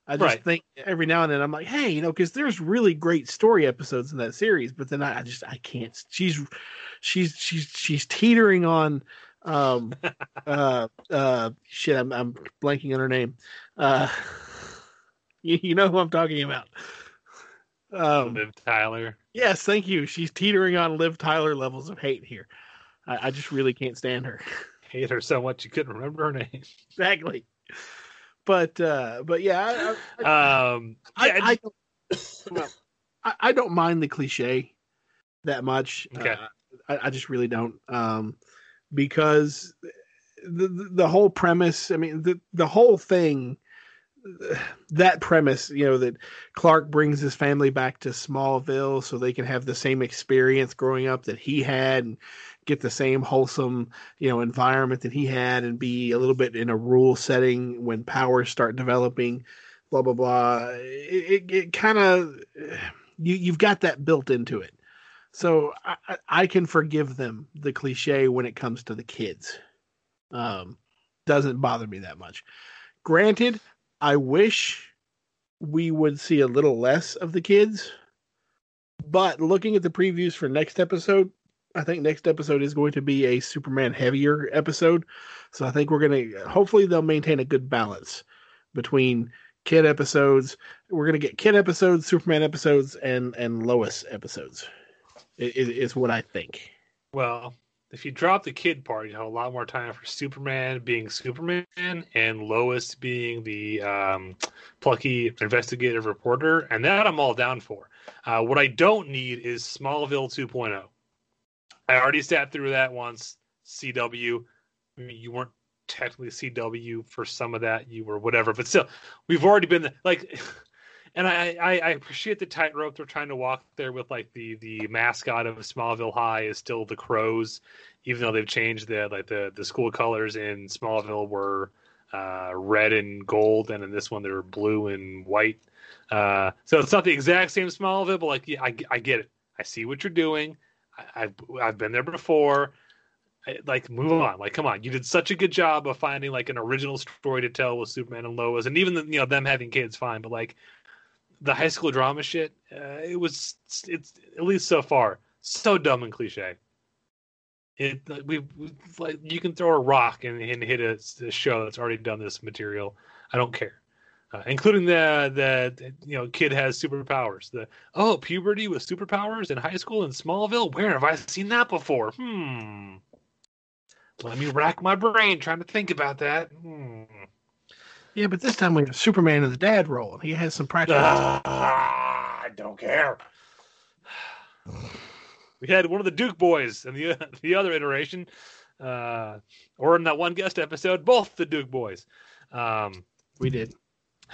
I just Right. think every now and then I'm like, hey, you know, because there's really great story episodes in that series, but then I, I just I can't. She's she's she's she's teetering on. Um, uh, uh, shit, I'm I'm blanking on her name. Uh, you, you know who I'm talking about. Um, Liv Tyler. yes, thank you. She's teetering on Liv Tyler levels of hate here. I, I just really can't stand her. Hate her so much you couldn't remember her name. exactly. But uh, but yeah, I, I, Um, I, yeah, I well, I, don't mind the cliche that much. Okay. Uh, I, I just really don't, um, because the, the the whole premise. I mean, the the whole thing. That premise, you know, that Clark brings his family back to Smallville so they can have the same experience growing up that he had and get the same wholesome, you know, environment that he had and be a little bit in a rural setting when powers start developing blah blah blah. It it, it kind of you you've got that built into it, so I, I- can forgive them the cliche when it comes to the kids. Um, doesn't bother me that much. Granted, I wish we would see a little less of the kids, but looking at the previews for next episode. I think next episode is going to be a Superman heavier episode. So I think we're going to hopefully they'll maintain a good balance between kid episodes. We're gonna get kid episodes, Superman episodes, and and Lois episodes. Is, is what I think. Well, if you drop the kid part, you have a lot more time for Superman being Superman and Lois being the um, plucky investigative reporter, and that I'm all down for. Uh, what I don't need is Smallville 2.0. I already sat through that once. CW, I mean, you weren't technically CW for some of that, you were whatever, but still, we've already been like. And I, I, I appreciate the tightrope they're trying to walk there with like the the mascot of Smallville High is still the crows, even though they've changed the like the the school colors in Smallville were uh, red and gold, and in this one they're blue and white. Uh, so it's not the exact same Smallville, but like yeah, I, I get it. I see what you're doing. I, I've I've been there before. I- Like move on. Like come on, you did such a good job of finding like an original story to tell with Superman and Lois, and even the, you know them having kids, fine. But like the high school drama shit, uh, it was it's at least so far so dumb and cliche. It we we- like you can throw a rock and, and hit a, a show that's already done this material. I don't care, uh, including the the you know kid has superpowers. The oh puberty with superpowers in high school in Smallville. Where have I seen that before? Hmm. Let me rack my brain trying to think about that. Hmm. Yeah, but this time we have Superman in the dad role, and he has some practical. Ah, I don't care. We had one of the Duke boys in the the other iteration, uh, or in that one guest episode, both the Duke boys. Um, we did.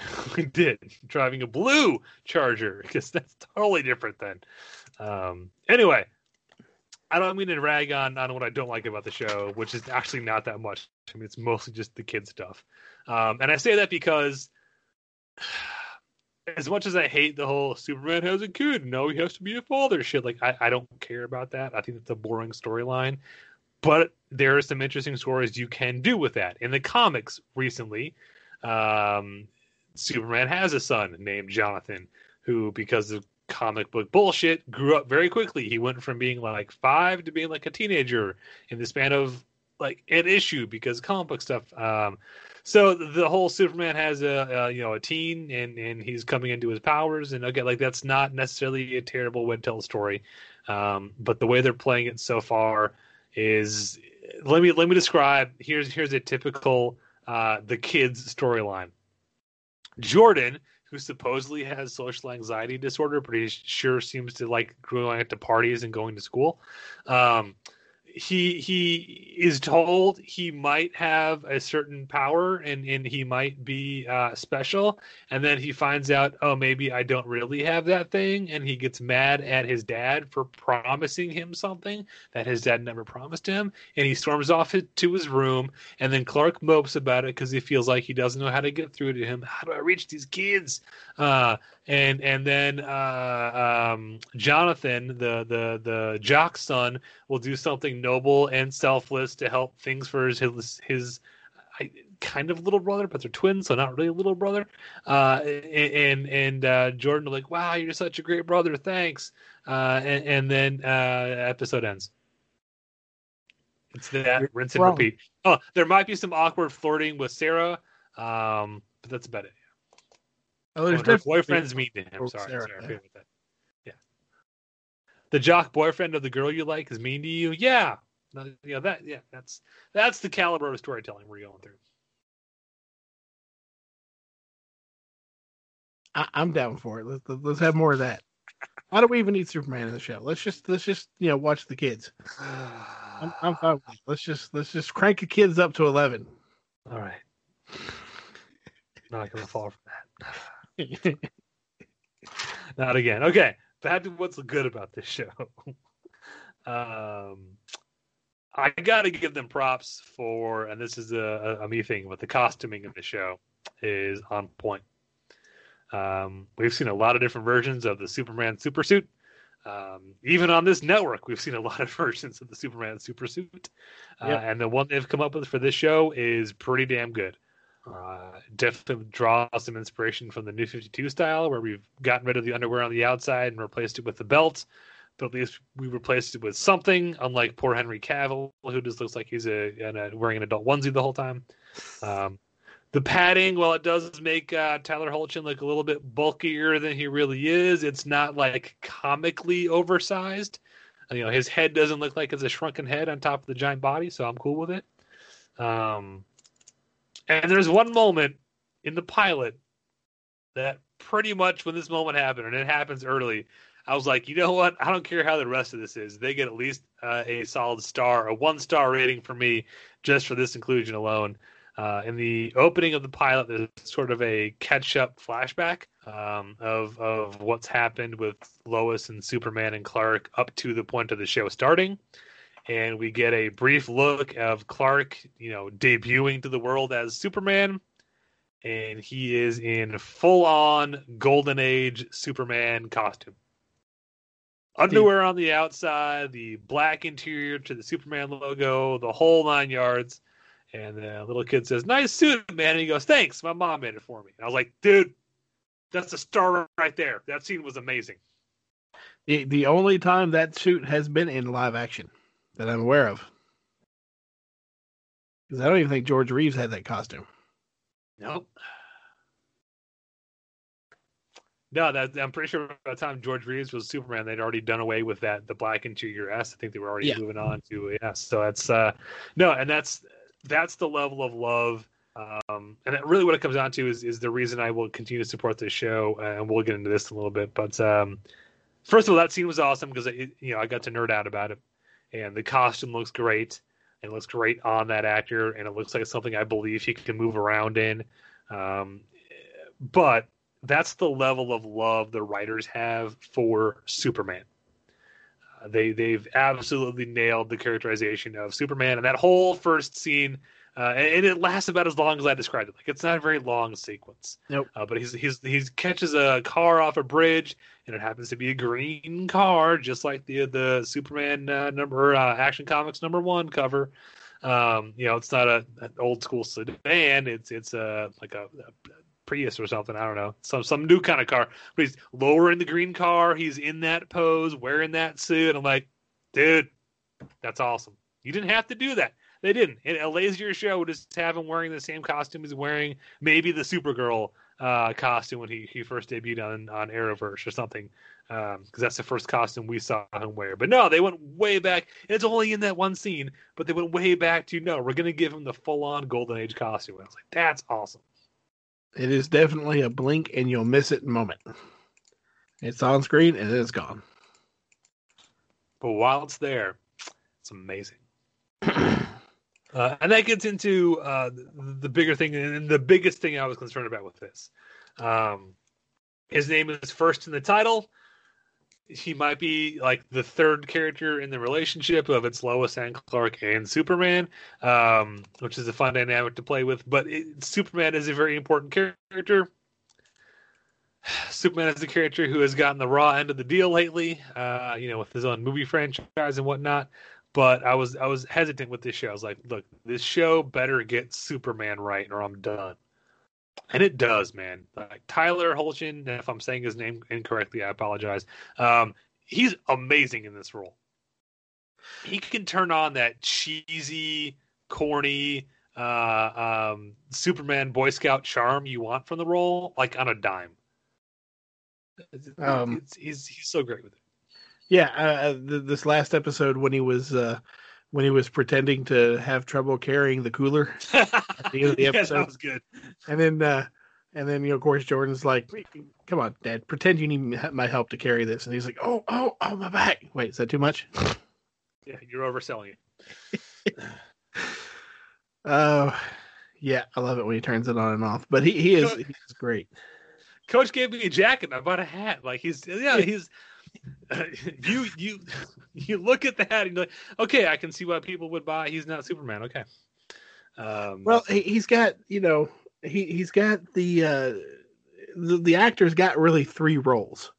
did driving a blue Charger because that's totally different then. Um, anyway, I don't mean to rag on on what I don't like about the show, which is actually not that much. I mean, it's mostly just the kid stuff, um, and I say that because as much as I hate the whole Superman has a kid, no, he has to be a father shit. Like I, I don't care about that. I think it's a boring storyline. But there are some interesting stories you can do with that. In the comics recently, um, Superman has a son named Jonathan, who, because of comic book bullshit grew up very quickly. He went from being like five to being like a teenager in the span of like an issue because comic book stuff. Um, so the whole Superman has a, a you know a teen and and he's coming into his powers and okay like that's not necessarily a terrible to tell story, um, but the way they're playing it so far is let me let me describe. Here's here's a typical uh, the kids storyline. Jordan, who supposedly has social anxiety disorder, but he sure seems to like going out to parties and going to school. Um, he he is told he might have a certain power and and he might be uh, special. And then he finds out oh maybe i don't really have that thing. And he gets mad at his dad for promising him something that his dad never promised him. And he storms off to his room. And then clark mopes about it because he feels like he doesn't know how to get through to him. How do i reach these kids? Uh, and and then uh, um, Jonathan, the the the jock son, will do something noble and selfless to help things for his his, his I, kind of little brother, but they're twins, so not really a little brother. Uh, and and uh, Jordan like, wow, you're such a great brother, thanks. Uh, and, and then uh, episode ends. It's that you're rinse and wrong. repeat. Oh, there might be some awkward flirting with Sarah, um, but that's about it. Oh, there's oh, her boyfriend's mean to him. Sorry, Sarah, sorry, yeah. that. Yeah. The jock boyfriend of the girl you like is mean to you. Yeah, yeah, that yeah, that's that's the caliber of storytelling we're going through. I, am down for it. Let's let's have more of that. Why do we even need Superman in the show? Let's just let's just you know watch the kids. I'm, I'm fine. With it. Let's just let's just crank the kids up to eleven. All right. Not gonna fall for that. Not again. Okay, back to what's good about this show. um, I got to give them props for, and this is a, a, me thing, but the costuming of the show is on point. Um, we've seen a lot of different versions of the Superman supersuit. Um, even on this network, we've seen a lot of versions of the Superman supersuit. Uh, yep. And the one they've come up with for this show is pretty damn good. Uh, definitely draw some inspiration from the New 52 style, where we've gotten rid of the underwear on the outside and replaced it with the belt. But at least we replaced it with something, unlike poor Henry Cavill, who just looks like he's a, a wearing an adult onesie the whole time. Um, the padding, while it does make uh, Tyler Hoechlin look a little bit bulkier than he really is, it's not like comically oversized. You know, his head doesn't look like it's a shrunken head on top of the giant body, so I'm cool with it. Um, and there's one moment in the pilot that pretty much when this moment happened, and it happens early, I was like, you know what? I don't care how the rest of this is. They get at least uh, a solid star, a one star rating for me just for this inclusion alone. Uh, in the opening of the pilot, there's sort of a catch up flashback um, of of what's happened with Lois and Superman and Clark up to the point of the show starting and we get a brief look of Clark, you know, debuting to the world as Superman, and he is in full-on Golden Age Superman costume. Underwear on the outside, the black interior to the Superman logo, the whole nine yards. And the little kid says, "Nice suit, man." And he goes, "Thanks, my mom made it for me." And I was like, "Dude, that's a star right there. That scene was amazing." The the only time that suit has been in live action that I'm aware of. Because I don't even think George Reeves had that costume. Nope. No, that I'm pretty sure by the time George Reeves was Superman, they'd already done away with that the black interior S. I think they were already yeah. moving on to yeah. So that's uh no, and that's that's the level of love. Um, and really, what it comes down to is is the reason I will continue to support this show, and we'll get into this a little bit. But um, first of all, that scene was awesome because you know I got to nerd out about it and the costume looks great it looks great on that actor and it looks like something I believe he can move around in. Um, but that's the level of love the writers have for Superman. Uh, they they've absolutely nailed the characterization of Superman and that whole first scene uh, and, it lasts about as long as I described it. Like it's not a very long sequence. Nope. Uh, but he's he's he catches a car off a bridge, and it happens to be a green car, just like the the Superman uh, number uh, Action Comics number one cover. Um, you know, it's not a an old school sedan. It's it's a like a, a Prius or something. I don't know, some some new kind of car. But he's lowering the green car. He's in that pose, wearing that suit. I'm like, dude, that's awesome. You didn't have to do that. They didn't. And a lazier show would just have him wearing the same costume he's wearing, maybe the Supergirl uh, costume when he, he first debuted on on Arrowverse or something, because um, that's the first costume we saw him wear. But no, they went way back. It's only in that one scene, but they went way back to no, we're gonna give him the full on Golden Age costume. And I was like, that's awesome. It is definitely a blink and you'll miss it moment. It's on screen and it's gone. But while it's there, it's amazing. Uh, and that gets into uh, the bigger thing, and the biggest thing I was concerned about with this. Um, his name is first in the title. He might be like the third character in the relationship of it's Lois and Clark and Superman, um, which is a fun dynamic to play with. But it, Superman is a very important character. Superman is a character who has gotten the raw end of the deal lately, uh, you know, with his own movie franchise and whatnot but I was I was hesitant with this show. I was like, look, this show better get Superman right or I'm done. And it does, man. Like Tyler Hoechlin, if I'm saying his name incorrectly, I apologize. Um, he's amazing in this role. He can turn on that cheesy, corny uh, um, Superman Boy Scout charm you want from the role, like on a dime. Um, he's he's so great with it. Yeah, uh, th- this last episode when he was uh, when he was pretending to have trouble carrying the cooler at the end of the episode. yeah, that was good. And then uh, and then you know, of course, Jordan's like, "Come on, Dad, pretend you need my help to carry this." And he's like, "Oh, oh, oh, my back." Wait, is that too much? yeah, you're overselling it. Oh, uh, yeah, I love it when he turns it on and off. But he he is he's great. Coach gave me a jacket. I bought a hat. Like he's yeah he's you you you look at that and you're like, okay, I can see why people would buy. He's not Superman. Okay. Um, well, he's got you know he he's got the uh, the the actor's got really three roles.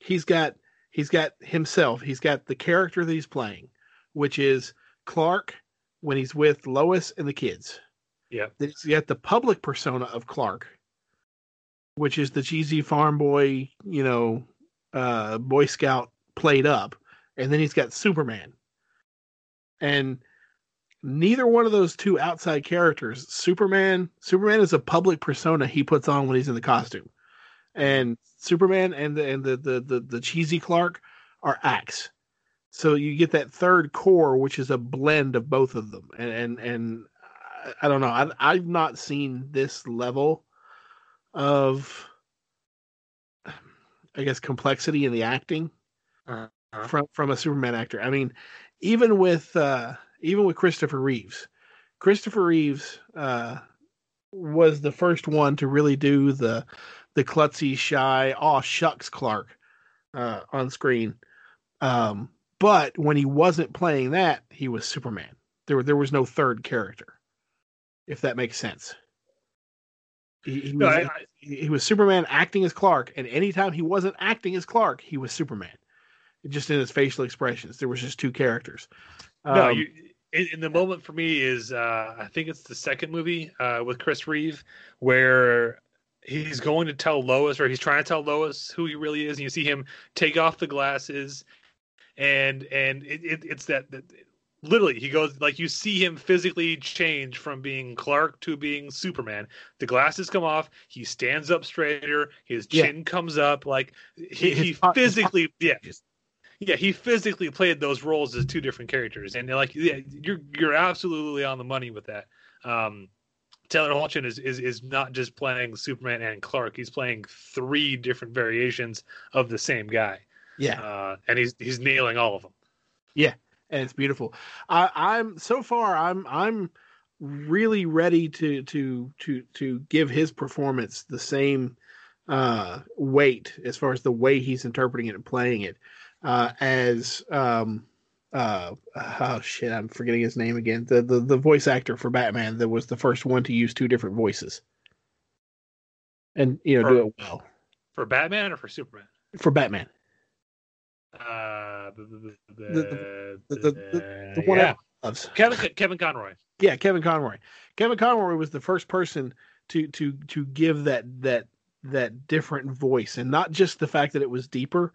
He's got he's got himself. He's got the character that he's playing, which is Clark when he's with Lois and the kids. Yeah. Then he's got the public persona of Clark, which is the cheesy farm boy, you know, uh, Boy Scout played up, and then he's got Superman. And neither one of those two outside characters, Superman, Superman is a public persona he puts on when he's in the costume, and Superman and the and the the the, the cheesy Clark are acts. So you get that third core, which is a blend of both of them, and and and I, I don't know. I, I've not seen this level of I guess complexity in the acting uh-huh. from from a Superman actor. I mean, even with uh, even with Christopher Reeves, Christopher Reeves uh, was the first one to really do the the klutzy, shy, oh shucks Clark uh, on screen. Um, but when he wasn't playing that, he was Superman. There there was no third character, if that makes sense. He, he, no, was, I, I, he, was Superman acting as Clark, and anytime he wasn't acting as Clark, he was Superman. Just in his facial expressions, there was just two characters. Um, no, you, in, in, the moment for me is uh, I think it's the second movie uh, with Chris Reeve where he's going to tell Lois, or he's trying to tell Lois who he really is, and you see him take off the glasses, and and it, it, it's that, that literally he goes like you see him physically change from being clark to being superman. The glasses come off. He stands up straighter. His chin yeah. comes up. Like he, he physically yeah. yeah he physically played those roles as two different characters. And like yeah, you're you're absolutely on the money with that. Um Taylor Hoechlin is, is is not just playing Superman and Clark. He's playing three different variations of the same guy. Yeah, uh, and he's he's nailing all of them. Yeah, and it's beautiful. I, I'm so far I'm I'm really ready to to to to give his performance the same uh, weight as far as the way he's interpreting it and playing it uh, as um, uh, oh shit I'm forgetting his name again. The, the the voice actor for Batman that was the first one to use two different voices. And you know for, do it well. for Batman or for Superman? For Batman. Uh, the, the, the, one yeah. Kevin Kevin Conroy. Yeah, Kevin Conroy. Kevin Conroy was the first person to to to give that that that different voice and not just the fact that it was deeper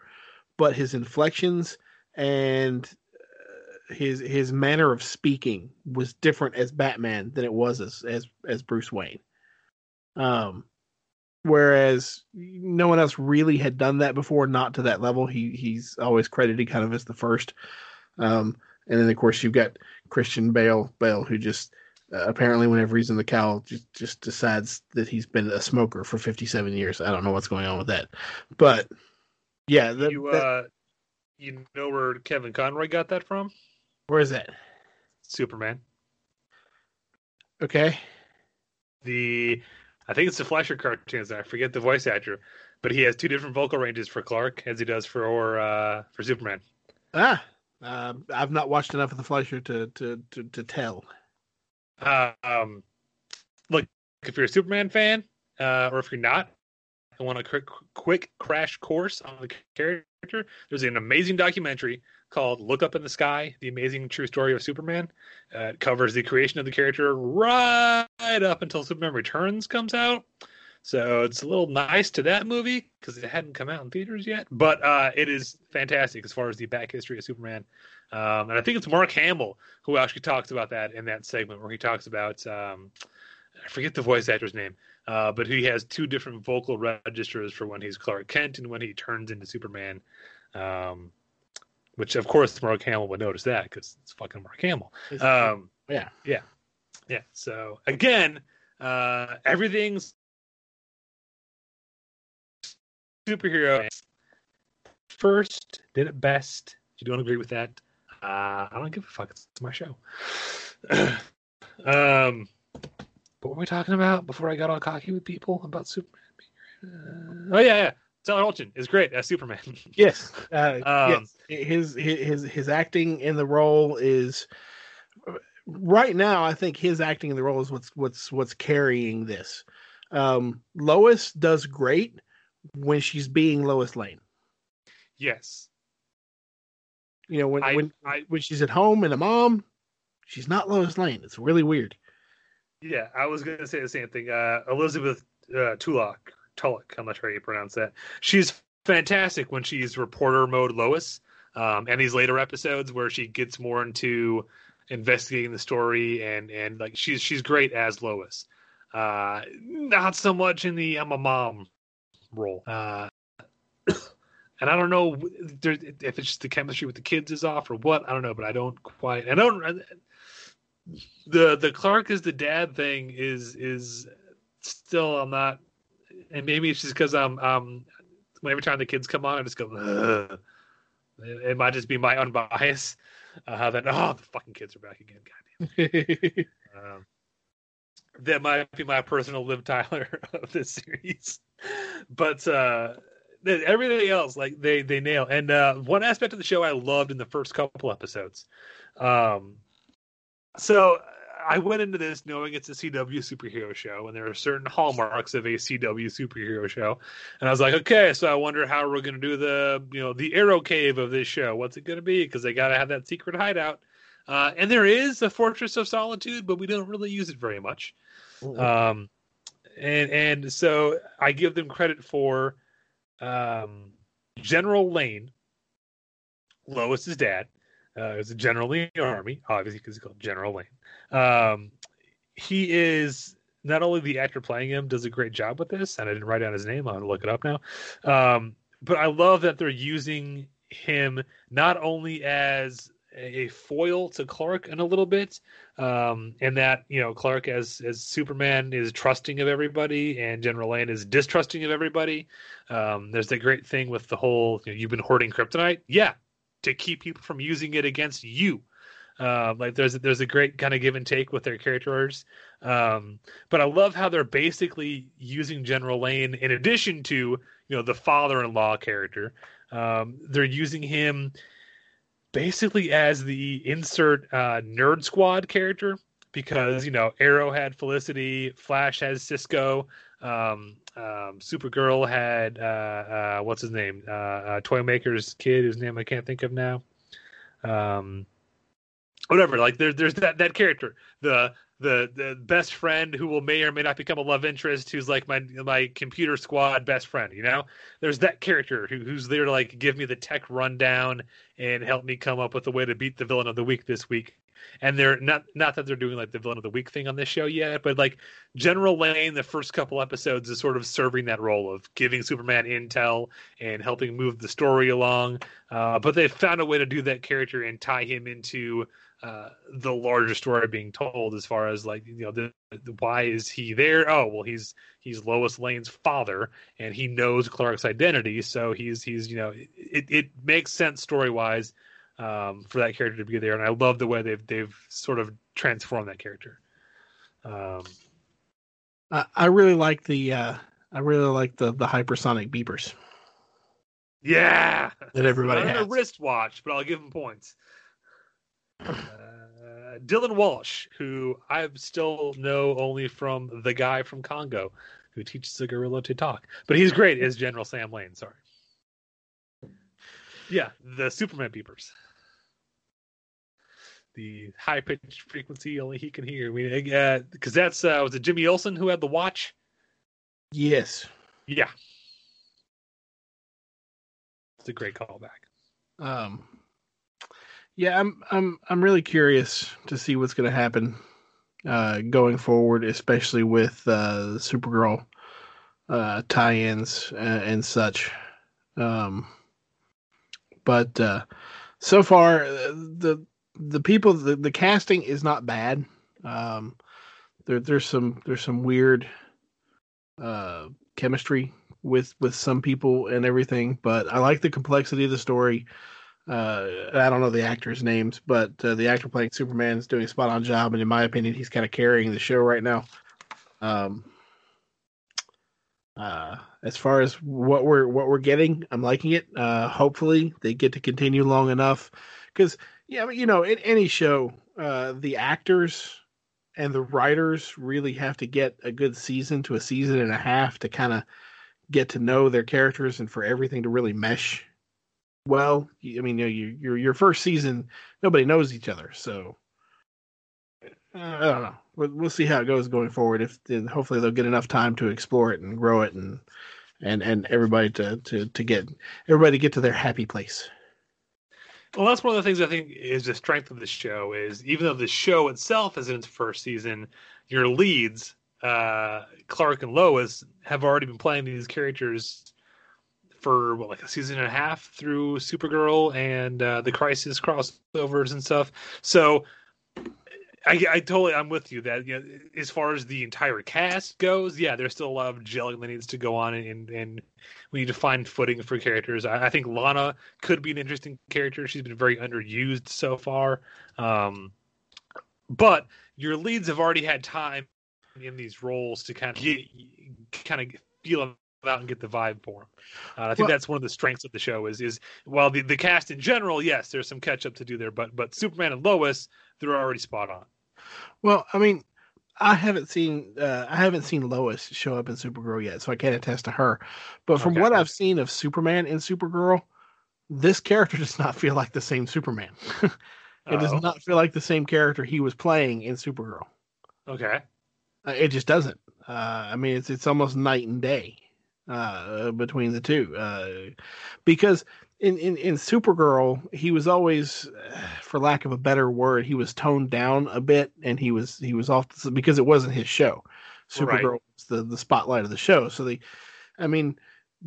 but his inflections and uh, his his manner of speaking was different as Batman than it was as as as Bruce Wayne. Um whereas no one else really had done that before not to that level. He he's always credited kind of as the first. Um and then of course you've got Christian Bale Bale who just uh, apparently whenever he's in the cowl just just decides that he's been a smoker for 57 years. I don't know what's going on with that. But yeah that, you that- uh, you know where Kevin Conroy got that from? where is that? Superman. okay. The I think it's the Fleischer cartoons. I forget the voice actor, but he has two different vocal ranges for Clark as he does for uh, for Superman. ah uh, i've not watched enough of the fleischer to to to, to tell Uh, um, look, if you're a Superman fan, uh, or if you're not, and want a quick, quick crash course on the character, there's an amazing documentary called "Look Up in the Sky: The Amazing True Story of Superman." Uh, it covers the creation of the character right up until Superman Returns comes out. So it's a little nice to that movie because it hadn't come out in theaters yet, but uh, it is fantastic as far as the back history of Superman. Um, and I think it's Mark Hamill who actually talks about that in that segment where he talks about um, I forget the voice actor's name, uh, but he has two different vocal registers for when he's Clark Kent and when he turns into Superman. Um, which of course Mark Hamill would notice that because it's fucking Mark Hamill. Um, yeah yeah, yeah. So again, uh, everything's superhero first did it best. If you don't agree with that, uh, I don't give a fuck. It's my show. um, what were we talking about before I got all cocky with people about Superman? Uh, oh yeah, yeah. Taylor Holton is great as Superman. yes uh, Um, yes his his his acting in the role is right now i think his acting in the role is what's what's what's carrying this um lois does great when she's being lois lane yes, you know when I- when I- when she's at home and a mom she's not lois lane it's really weird yeah. I was gonna say the same thing. Uh, Elizabeth uh, Tulloch, Tulloch. I'm not sure how you pronounce that. She's fantastic when she's reporter mode Lois. Um, and these later episodes where she gets more into investigating the story and and like she's she's great as Lois. Uh, not so much in the I'm a mom role. Uh, and I don't know if it's just the chemistry with the kids is off or what. I don't know, but I don't quite. I don't. The the Clark is the dad thing is is still I'm not, and maybe it's just because I'm um every time the kids come on I just go. Ugh. It, it might just be my unbiased uh, that oh the fucking kids are back again. Goddamn. Um, that might be my personal Liv Tyler of this series, but uh, everything else like they they nail. And uh, one aspect of the show I loved in the first couple episodes. Um, so I went into this knowing it's a CW superhero show, and there are certain hallmarks of a CW superhero show. And I was like, okay, so I wonder how we're going to do the you know the Arrow Cave of this show. What's it going to be? Because they got to have that secret hideout. Uh, and there is a Fortress of Solitude, but we don't really use it very much. Um, and and so I give them credit for um, General Lane, Lois's dad. Uh, is a general in the army, obviously because he's called General Lane. Um, he is not only the actor playing him does a great job with this, and I didn't write down his name. Gonna look it up now. Um, but I love that they're using him not only as a foil to Clark in a little bit, um, and that you know Clark as as Superman is trusting of everybody, and General Lane is distrusting of everybody. Um, there's that great thing with the whole you know, you've been hoarding kryptonite, yeah, to keep people from using it against you. Um, like there's there's a great kind of give and take with their characters, um, but I love how they're basically using General Lane in addition to you know the father-in-law character. Um, they're using him basically as the insert uh, nerd squad character because you know Arrow had Felicity, Flash has Cisco, um, um, Supergirl had uh, uh, what's his name, uh, uh, Toymaker's kid, whose name I can't think of now. Um, whatever, like there's there's that that character, the the the best friend who will may or may not become a love interest who's like my my computer squad best friend you know? There's that character who, who's there to like give me the tech rundown and help me come up with a way to beat the villain of the week this week. And they're not not that they're doing like the villain of the week thing on this show yet but like general lane the first couple episodes is sort of serving that role of giving superman intel and helping move the story along. Uh, but they've found a way to do that character and tie him into uh, the larger story being told as far as like you know the, the, why is he there? Oh well he's he's lois lane's father and he knows clark's identity so he's he's you know it, it makes sense story wise um, for that character to be there and i love the way they've they've sort of transformed that character. Um, I, I really like the uh, i really like the the hypersonic beepers. Yeah! That everybody Not has. a wristwatch but i'll give him points uh, Dylan Walsh, who I still know only from the guy from Congo who teaches the gorilla to talk. But he's great as General Sam Lane. Sorry. Yeah, the Superman beepers. The high pitched frequency only he can hear. I mean, because uh, that's uh, was it Jimmy Olsen who had the watch? Yes. Yeah. It's a great callback. Um, yeah, I'm I'm I'm really curious to see what's going to happen uh, going forward, especially with uh, Supergirl uh, tie-ins and, and such. Um, but uh, so far, the the people the, the casting is not bad. Um, there there's some there's some weird uh, chemistry with with some people and everything, but I like the complexity of the story. Uh, I don't know the actors' names, but uh, the actor playing Superman is doing a spot on job, and in my opinion, he's kind of carrying the show right now. Um, uh, as far as what we're what we're getting, I'm liking it. Uh, hopefully, they get to continue long enough, because yeah, you know, in any show, uh, the actors and the writers really have to get a good season to a season and a half to kind of get to know their characters and for everything to really mesh well. I mean, you know, your your first season, nobody knows each other, so I don't know. We'll, we'll see how it goes going forward. If hopefully they'll get enough time to explore it and grow it, and and and everybody to to to get everybody to get to their happy place. Well, that's one of the things I think is the strength of the show is even though the show itself is in its first season, your leads, uh, Clark and Lois, have already been playing these characters for what, like a season and a half through Supergirl and uh, the Crisis crossovers and stuff. So I, I totally I'm with you that you know, as far as the entire cast goes, yeah, there's still a lot of gelling that needs to go on, and and we need to find footing for characters. I, I think Lana could be an interesting character. She's been very underused so far, um, but your leads have already had time in these roles to kind of get kind of feel them out and get the vibe for them. Uh, I think well, that's one of the strengths of the show is is while the, the cast in general, yes, there's some catch up to do there, but but Superman and Lois, they're already spot on. Well, I mean, I haven't seen uh, I haven't seen Lois show up in Supergirl yet, so I can't attest to her. But from okay. what I've seen of Superman in Supergirl, this character does not feel like the same Superman. it Uh-oh. does not feel like the same character he was playing in Supergirl. Okay. Uh, it just doesn't. Uh, I mean, it's it's almost night and day uh, between the two. Uh, because in, in, in Supergirl, he was always, for lack of a better word, he was toned down a bit, and he was he was off the, because it wasn't his show. Supergirl right. was the the spotlight of the show. So the, I mean,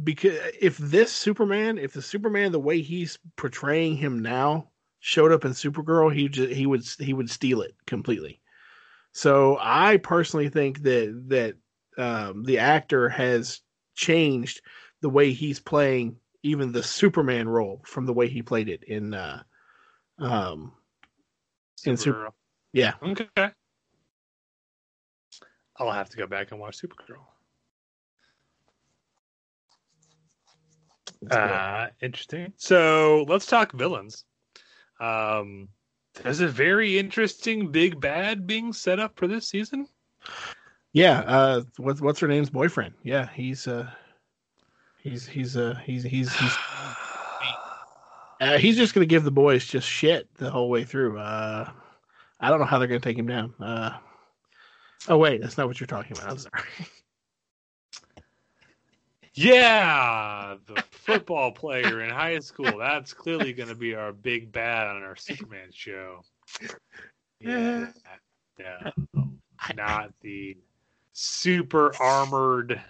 because if this Superman, if the Superman the way he's portraying him now showed up in Supergirl, he just he would he would steal it completely. So I personally think that that um, the actor has changed the way he's playing even the Superman role from the way he played it in uh um in Super Yeah. Okay. I'll have to go back and watch Supergirl. Uh interesting. So let's talk villains. Um there's a very interesting big bad being set up for this season. Yeah, uh, what's what's her name's boyfriend? Yeah, he's uh, he's he's uh, he's he's he's uh, he's just gonna give the boys just shit the whole way through. Uh, I don't know how they're gonna take him down. Uh, Oh wait, that's not what you're talking about. I'm sorry. Yeah, the football player in high school. That's clearly going to be our big bad on our Superman show. Yeah, yeah. Not the super armored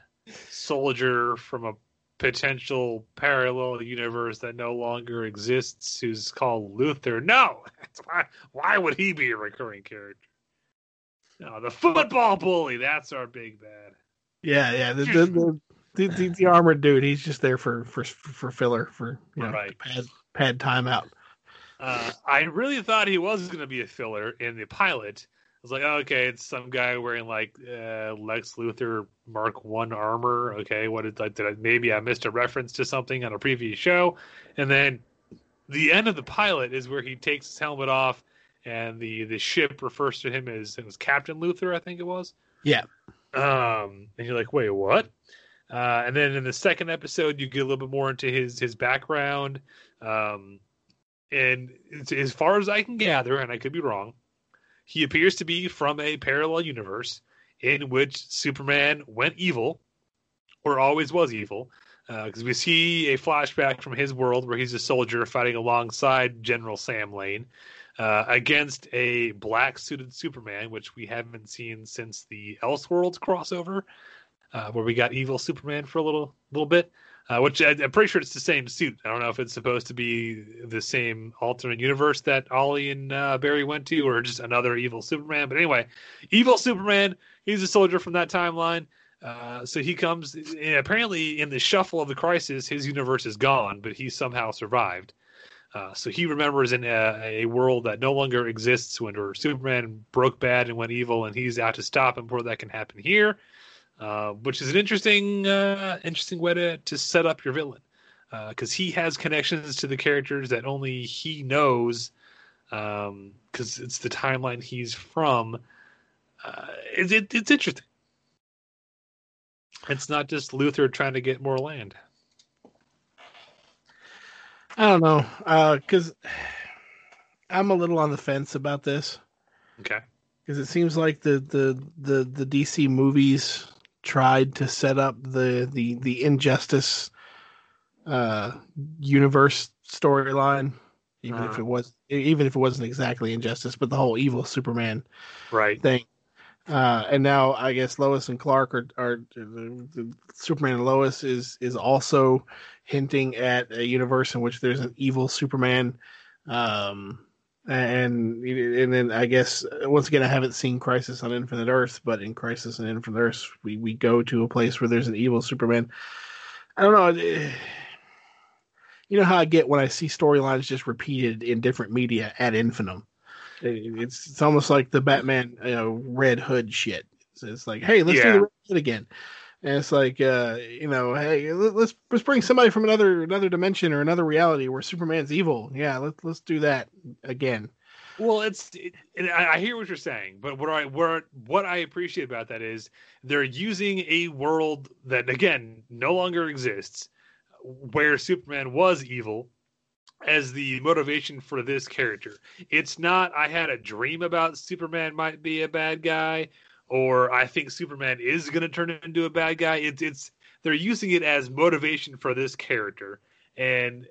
soldier from a potential parallel universe that no longer exists who's called Luthor. No, why, why would he be a recurring character? No, the football bully. That's our big bad. Yeah, yeah. The the, the, the, armored dude. He's just there for for for filler for you know Right. pad pad time out. Uh, I really thought he was going to be a filler in the pilot. I was like, oh, okay, it's some guy wearing like uh, Lex Luthor Mark One armor. Okay, what did, like, did I, maybe I missed a reference to something on a previous show? And then the end of the pilot is where he takes his helmet off, and the the ship refers to him as it was Captain Luthor, I think it was. Yeah. Um, and you're like, wait, what? Uh, and then in the second episode, you get a little bit more into his his background. Um, and as far as I can gather, and I could be wrong, he appears to be from a parallel universe in which Superman went evil, or always was evil. Because we see a flashback from his world where he's a soldier fighting alongside General Sam Lane uh, against a black suited Superman, which we haven't seen since the Elseworlds crossover, uh, where we got evil Superman for a little little bit. Uh, which I, I'm pretty sure it's the same suit. I don't know if it's supposed to be the same alternate universe that Ollie and uh, Barry went to, or just another evil Superman. But anyway, evil Superman. He's a soldier from that timeline. Uh, so he comes. apparently, in the shuffle of the crisis, his universe is gone, but he somehow survived. Uh, so he remembers in a, a world that no longer exists when Superman broke bad and went evil, and he's out to stop him before that can happen here, uh, which is an interesting, uh, interesting way to, to set up your villain, because he has connections to the characters that only he knows, because it's the timeline he's from. Uh, it, it, it's interesting. It's not just Luthor trying to get more land. I don't know, because I'm a little on the fence about this. Okay. Because it seems like the, the the the DC movies tried to set up the the the injustice uh universe storyline, even if Uh-huh. it was even if it wasn't exactly injustice, but the whole evil Superman Right. thing. Uh, and now I guess Lois and Clark are are the, the Superman and Lois is is also hinting at a universe in which there's an evil Superman. Um, and and then I guess once again I haven't seen Crisis on Infinite Earth, but in Crisis on Infinite Earth we we go to a place where there's an evil Superman. I don't know. eh, You know how I get when I see storylines just repeated in different media ad infinitum. It's it's almost like the Batman, you know, Red Hood shit. It's, it's like, hey, let's do Yeah. the Red Hood again, and it's like, uh, you know, hey, let- let's let's bring somebody from another another dimension or another reality where Superman's evil. Yeah, let's let's do that again. Well, it's it, I hear what you're saying, but what I what what I appreciate about that is they're using a world that again no longer exists, where Superman was evil, as the motivation for this character. It's not I had a dream about Superman might be a bad guy, or I think Superman is going to turn into a bad guy. It's it's they're using it as motivation for this character, and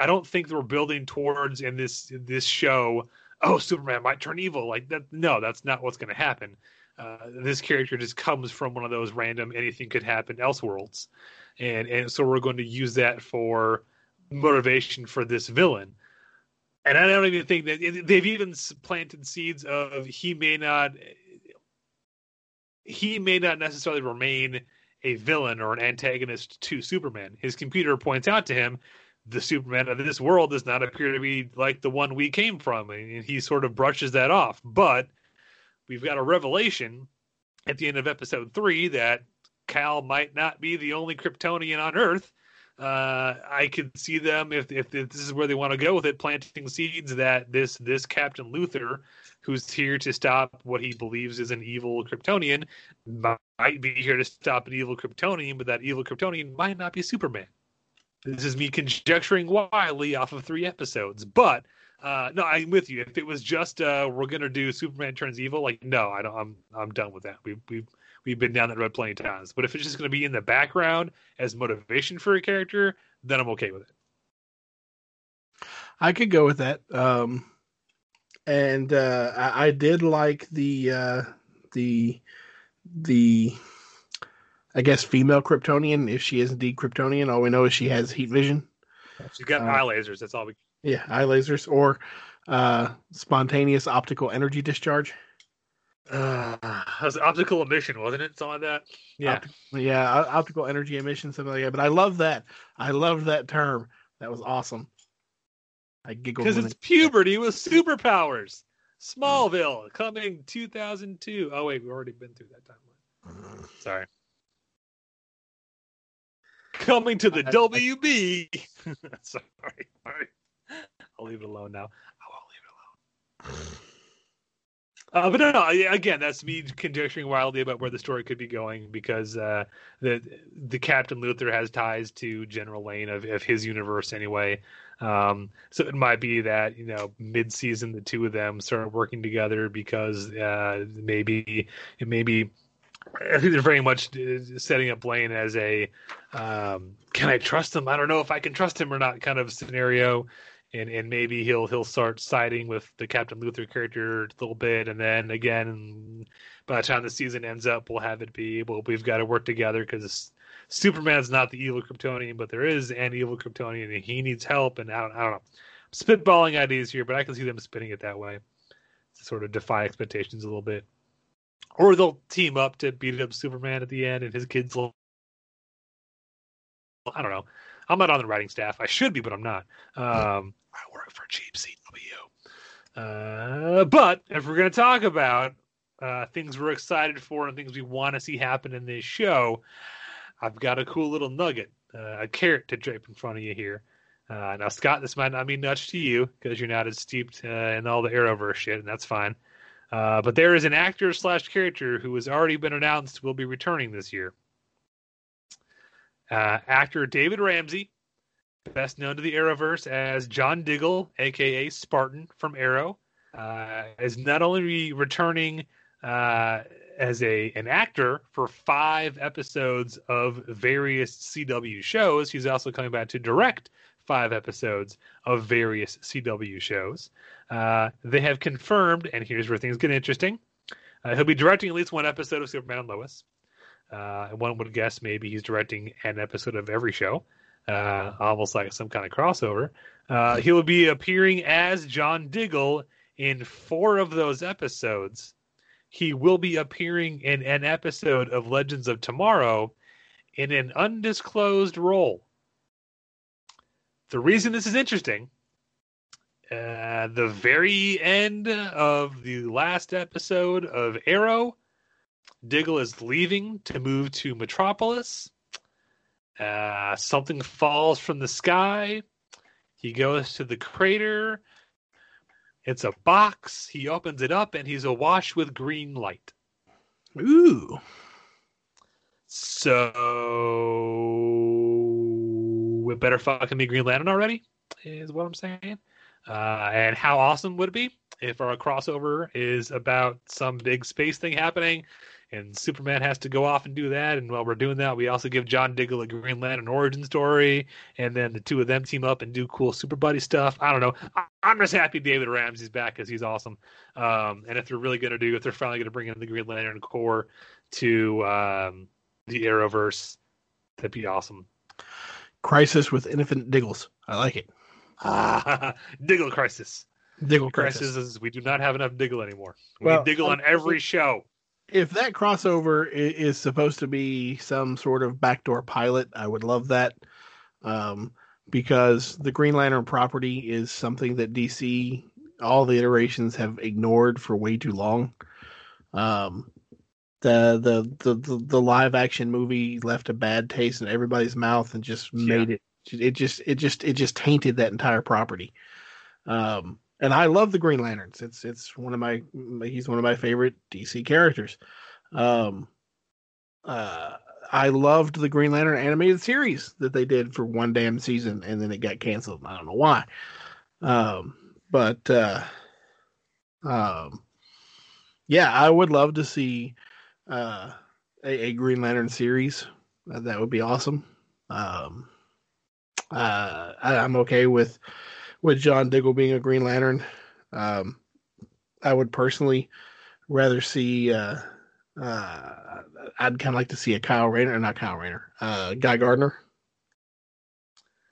I don't think we're building towards in this this show. Oh, Superman might turn evil. Like that? No, that's not what's going to happen. Uh, this character just comes from one of those random anything could happen elseworlds, and and so we're going to use that for motivation for this villain. And I don't even think that they've even planted seeds of he may not he may not necessarily remain a villain or an antagonist to Superman. His computer points out to him the Superman of this world does not appear to be like the one we came from, and he sort of brushes that off. But we've got a revelation at the end of episode three that Kal might not be the only Kryptonian on Earth. Uh, I could see them if, if this is where they want to go with it, planting seeds that this this Captain Luthor, who's here to stop what he believes is an evil Kryptonian, might be here to stop an evil Kryptonian, but that evil Kryptonian might not be Superman. This is me conjecturing wildly off of three episodes, but uh, no, I'm with you. If it was just uh, we're gonna do Superman turns evil, like no, I don't. I'm I'm done with that. We've we've we've been down that road plenty of times. But if it's just gonna be in the background as motivation for a character, then I'm okay with it. I could go with that. Um, and uh, I, I did like the uh, the the I guess female Kryptonian. If she is indeed Kryptonian, all we know is she has heat vision. She's got Uh, eye lasers. That's all we. Yeah, eye lasers or uh, spontaneous optical energy discharge. Uh, it was optical emission, wasn't it? Something like that. Yeah. Yeah, o- optical energy emission, something like that. But I love that. I love that term. That was awesome. I giggled Because it's it- puberty with superpowers. Smallville coming 2002. Oh wait, we've already been through that timeline. Sorry. Coming to the I- I- WB. Sorry. All right. I'll leave it alone now. I won't leave it alone. Uh, but no, no, again, that's me conjecturing wildly about where the story could be going because uh, the the Captain Luthor has ties to General Lane of, of his universe anyway. Um, so it might be that you know mid season the two of them start working together because uh, maybe it maybe I think they're very much uh, setting up Lane as a um, can I trust him? I don't know if I can trust him or not kind of scenario. And, and maybe he'll he'll start siding with the Captain Luthor character a little bit, and then again, by the time the season ends up, we'll have it be well, we've got to work together because Superman's not the evil Kryptonian, but there is an evil Kryptonian, and he needs help. And I don't, I don't know, I'm spitballing ideas here, but I can see them spinning it that way to sort of defy expectations a little bit. Or they'll team up to beat up Superman at the end, and his kids will. I don't know. I'm not on the writing staff. I should be, but I'm not. Um, I work for cheap CW. Uh, but if we're going to talk about uh, things we're excited for and things we want to see happen in this show, I've got a cool little nugget, uh, a carrot to drape in front of you here. Uh, now, Scott, this might not mean much to you because you're not as steeped uh, in all the Arrowverse shit, and that's fine. Uh, but there is an actor slash character who has already been announced will be returning this year. Uh, actor David Ramsey, best known to the Arrowverse as John Diggle, aka Spartan from Arrow, uh, is not only returning uh, as a an actor for five episodes of various CW shows. He's also coming back to direct five episodes of various CW shows. Uh, they have confirmed, and here's where things get interesting. Uh, he'll be directing at least one episode of Superman and Lois. Uh, one would guess maybe he's directing an episode of every show, uh, almost like some kind of crossover. Uh, he will be appearing as John Diggle in four of those episodes. He will be appearing in an episode of Legends of Tomorrow in an undisclosed role. The reason this is interesting uh, the very end of the last episode of Arrow, Diggle is leaving to move to Metropolis. Uh, something falls from the sky. He goes to the crater. It's a box. He opens it up and he's awash with green light. Ooh. So it better fucking be Green Lantern already, is what I'm saying. Uh, and how awesome would it be if our crossover is about some big space thing happening and Superman has to go off and do that. And while we're doing that, we also give John Diggle a Green Lantern origin story. And then the two of them team up and do cool Super Buddy stuff. I don't know. I, I'm just happy David Ramsey's back because he's awesome. Um, and if they're really going to do, if they're finally going to bring in the Green Lantern Corps to um, the Arrowverse, that'd be awesome. Crisis with infinite diggles. I like it. Ah, Diggle Crisis. Diggle Crisis crisis. is we do not have enough Diggle anymore. We Well, Diggle on every show. If that crossover is supposed to be some sort of backdoor pilot, I would love that. Um, because the Green Lantern property is something that DC, all the iterations have ignored for way too long. Um, the, the the the the live action movie left a bad taste in everybody's mouth and just made it it just it just it just tainted that entire property. Um, and I love the Green Lanterns. It's it's one of my he's one of my favorite DC characters. Um, uh, I loved the Green Lantern animated series that they did for one damn season, and then it got canceled. I don't know why. Um, but uh, um, yeah, I would love to see uh, a, a Green Lantern series. Uh, that would be awesome. Um, uh, I, I'm okay with with John Diggle being a Green Lantern. Um, I would personally rather see. Uh, uh, I'd kind of like to see a Kyle Rayner, not Kyle Rayner, uh, Guy Gardner,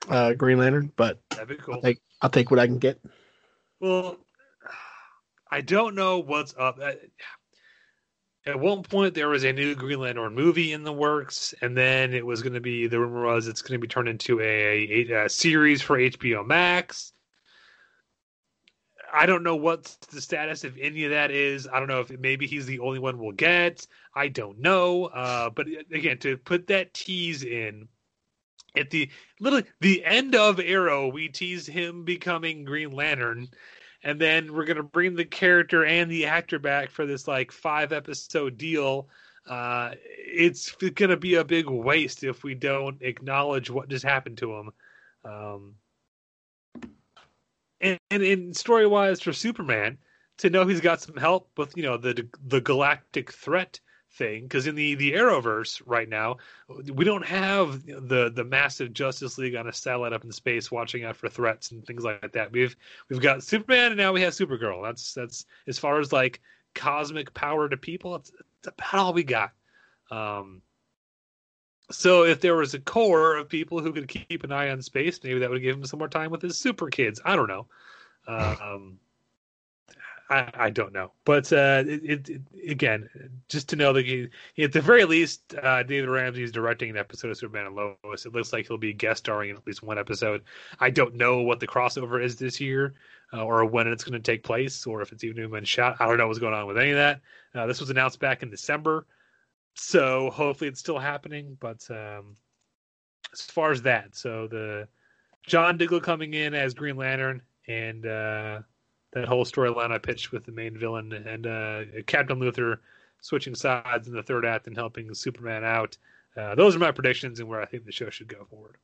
uh, Green Lantern. But That'd be cool. I'll take I'll take what I can get. Well, I don't know what's up. At, at one point, there was a new Green Lantern movie in the works, and then it was going to be the rumor was it's going to be turned into a, a, a series for HBO Max. I don't know what the status of any of that is. I don't know if maybe he's the only one we'll get. I don't know. Uh, but again, to put that tease in at the literally the end of Arrow, we tease him becoming Green Lantern, and then we're gonna bring the character and the actor back for this like five episode deal. Uh, it's gonna be a big waste if we don't acknowledge what just happened to him. Um, and, in story wise for Superman, to know he's got some help with you know the the galactic threat thing because in the the Arrowverse right now we don't have the the massive Justice League on a satellite up in space watching out for threats and things like that. We've we've got Superman and now we have Supergirl. That's that's as far as like cosmic power to people. It's, it's about all we got. Um, so if there was a core of people who could keep an eye on space, maybe that would give him some more time with his super kids. I don't know. Um, I, I don't know, but uh, it, it, again, just to know that he, at the very least, uh, David Ramsey is directing an episode of Superman and Lois. It looks like he'll be guest starring in at least one episode. I don't know what the crossover is this year, uh, or when it's going to take place, or if it's even been shot. I don't know what's going on with any of that. Uh, this was announced back in December, so hopefully it's still happening. But um, as far as that, so the John Diggle coming in as Green Lantern and uh, that whole storyline I pitched with the main villain and uh, Captain Luthor switching sides in the third act and helping Superman out. Uh, those are my predictions and where I think the show should go forward.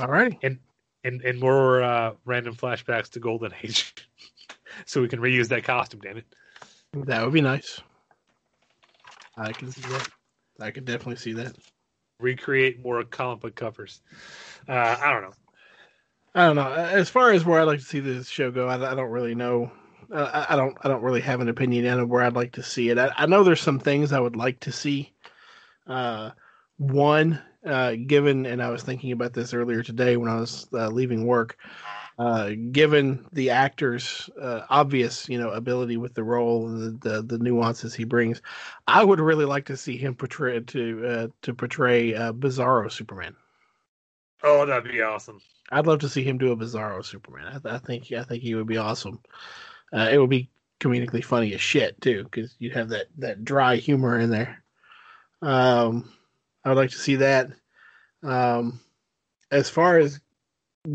All right, and and and more uh, random flashbacks to Golden Age, so we can reuse that costume. Damn it, that would be nice. I can see that. I can definitely see that. Recreate more comic book covers. Uh, I don't know. I don't know. As far as where I'd like to see this show go, I, I don't really know. Uh, I don't. I don't really have an opinion on where I'd like to see it. I, I, know there's some things I would like to see. Uh, one, uh, given, and I was thinking about this earlier today when I was uh, leaving work. Uh, given the actor's uh, obvious, you know, ability with the role, the, the, the nuances he brings, I would really like to see him portray to to portray Bizarro Superman. Oh, that'd be awesome. I'd love to see him do a Bizarro Superman. I, th- I think I think he would be awesome. Uh, it would be comedically funny as shit too, because you'd have that that dry humor in there. Um, I would like to see that. Um, as far as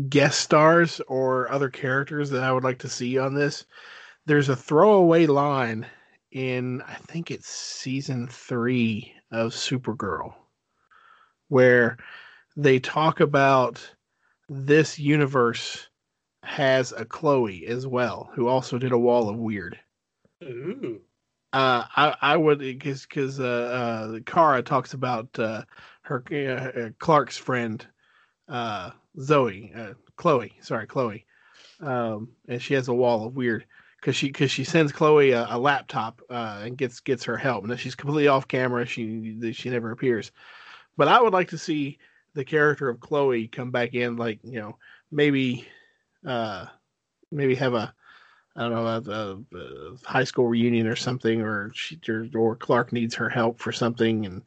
guest stars or other characters that I would like to see on this, there's a throwaway line in I think it's season three of Supergirl where they talk about this universe has a Chloe as well, who also did a Wall of Weird. Ooh. Uh, I I would because because uh, uh, Kara talks about uh, her uh, Clark's friend uh, Zoe uh, Chloe sorry Chloe, um, and she has a Wall of Weird because she because she sends Chloe a, a laptop uh, and gets gets her help. and she's completely off camera. She she never appears. But I would like to see the character of Chloe come back in, like you know, maybe, uh, maybe have a, I don't know, a, a, a high school reunion or something, or she or, or Clark needs her help for something and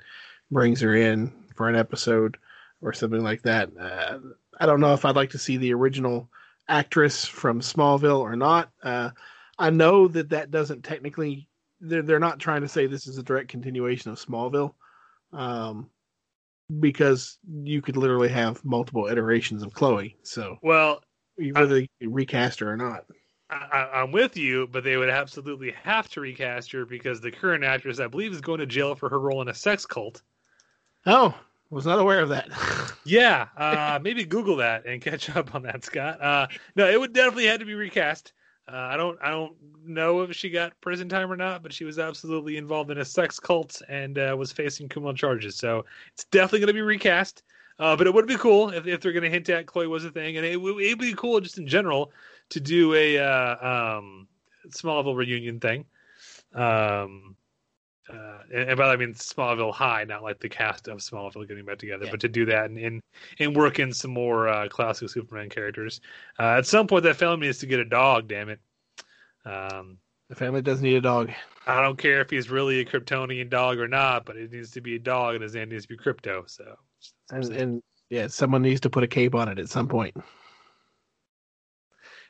brings her in for an episode or something like that. Uh, I don't know if I'd like to see the original actress from Smallville or not. Uh, I know that that doesn't technically. They're they're not trying to say this is a direct continuation of Smallville. Um, because you could literally have multiple iterations of Chloe. So well, whether you recast her or not. I, I'm with you, but they would absolutely have to recast her because the current actress, I believe, is going to jail for her role in a sex cult. Oh, was not aware of that. yeah, uh, maybe Google that and catch up on that, Scott. Uh, no, it would definitely have to be recast. Uh, I don't, I don't know if she got prison time or not, but she was absolutely involved in a sex cult and uh, was facing criminal charges. So it's definitely going to be recast. Uh, but it would be cool if, if they're going to hint at Chloe was a thing, and it would be cool just in general to do a uh, um, Smallville reunion thing. Um, uh, and, and by that I mean Smallville High, not like the cast of Smallville getting back together, Yeah. but to do that and and, and work in some more uh, classic Superman characters. Uh, at some point, that family needs to get a dog. Damn it! Um, the family does need a dog. I don't care if he's really a Kryptonian dog or not, but it needs to be a dog, and his name needs to be Krypto. So, And, and yeah, someone needs to put a cape on it at some point. at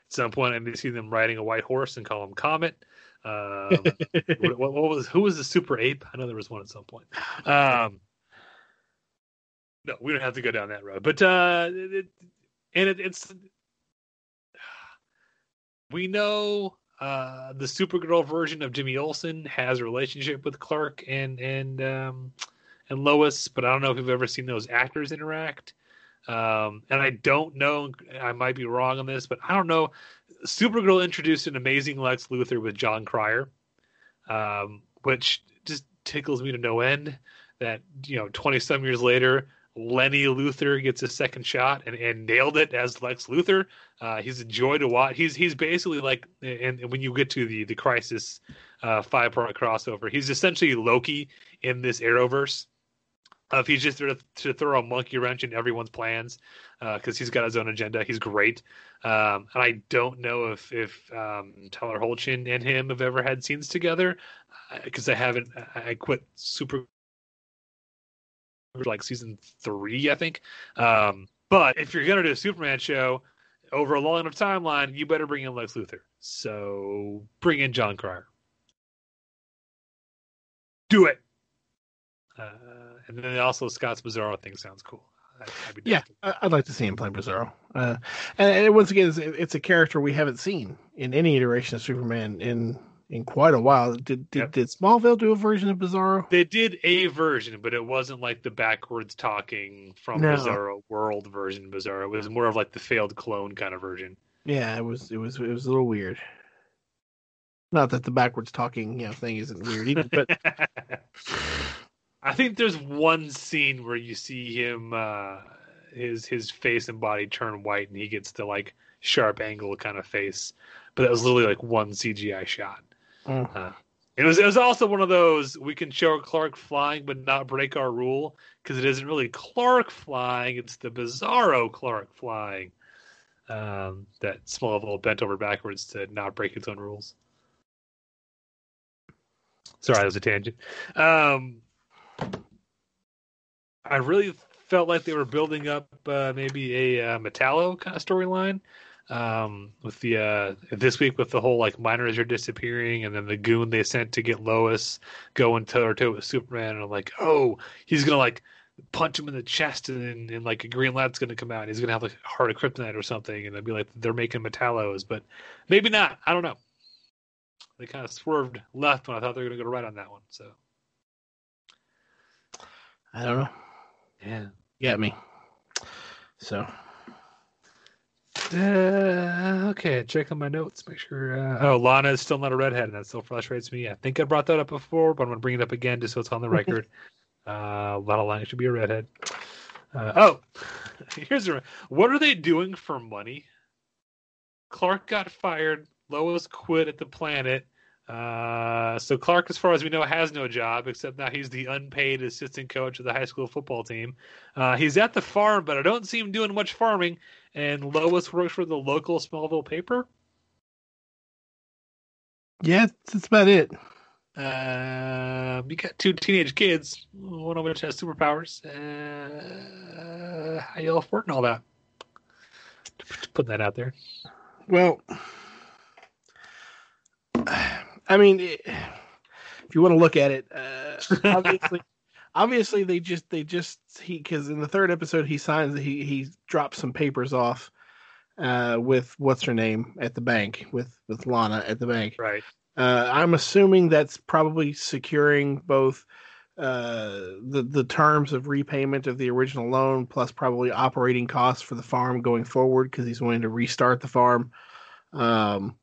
some point, I need to see them riding a white horse and call him Comet. Um, what, what, was who was the super ape? I know there was one at some point. Um, no, we don't have to go down that road. But uh, it, and it, it's we know uh, the Supergirl version of Jimmy Olsen has a relationship with Clark and and um, and Lois, but I don't know if you've ever seen those actors interact. Um, and I don't know, I might be wrong on this, but I don't know. Supergirl introduced an amazing Lex Luthor with Jon Cryer, um, which just tickles me to no end. That you know, twenty some years later, Lenny Luthor gets a second shot and, and nailed it as Lex Luthor. Uh, he's a joy to watch. He's he's basically like, and, and when you get to the the Crisis uh, five part crossover, he's essentially Loki in this Arrowverse. Uh, if he's just there to, throw a monkey wrench in everyone's plans, because he's got his own agenda. He's great, um, and I don't know if if um, Tyler Hoechlin and him have ever had scenes together, because I haven't. I I quit Super like season three, I think. Um, but if you're gonna do a Superman show over a long enough timeline, you better bring in Lex Luthor. So bring in Jon Cryer. Do it. Uh, and then also Scott's Bizarro thing sounds cool. I'd, I'd Yeah, I- I'd like to see him play Bizarro. Uh, and, and once again, it's, it's a character we haven't seen in any iteration of Superman in in quite a while. Did did, Yep. did Smallville do a version of Bizarro? They did a version, but it wasn't like the backwards talking from No. Bizarro world version of Bizarro. It was more of like the failed clone kind of version. Yeah, it was it was it was a little weird. Not that the backwards talking you know thing isn't weird either, but I think there's one scene where you see him uh his his face and body turn white and he gets the like sharp angle kind of face. But that was literally like one CGI shot. Mm. Uh, it was it was also one of those we can show Clark flying but not break our rule because it isn't really Clark flying, it's the bizarro Clark flying. Um, that Smallville bent over backwards to not break its own rules. Sorry, that was a tangent. Um, I really felt like they were building up uh, maybe a uh, Metallo kind of storyline um, with the uh, this week with the whole like miners are disappearing and then the goon they sent to get Lois going toe to toe with Superman and I'm like, oh, he's gonna like punch him in the chest and and, like a green light's gonna come out and he's gonna have like a heart of kryptonite or something and I'd be like they're making Metallos, but maybe not. I don't know. They kind of swerved left when I thought they were gonna go right on that one. So I don't know. yeah. Got me. So Uh, okay, check on my notes. Make sure. Uh, oh, Lana is still not a redhead, and that still frustrates me. I think I brought that up before, but I'm going to bring it up again just so it's on the record. uh, Lana Lang should be a redhead. Uh, oh, here's a. What are they doing for money? Clark got fired. Lois quit at the planet. Uh, so Clark, as far as we know, has no job except now he's the unpaid assistant coach of the high school football team. Uh, he's at the farm, but I don't see him doing much farming. And Lois works for the local Smallville paper. yeah, that's about it. Uh, you got two teenage kids, one of which has superpowers. Uh, how y'all affording all that? Putting that out there. Well, I mean, it, if you want to look at it, uh, obviously, obviously they just they just he because in the third episode he signs he he drops some papers off uh, with what's her name at the bank with with Lana at the bank. Right. Uh, I'm assuming that's probably securing both uh, the the terms of repayment of the original loan plus probably operating costs for the farm going forward because he's wanting to restart the farm um,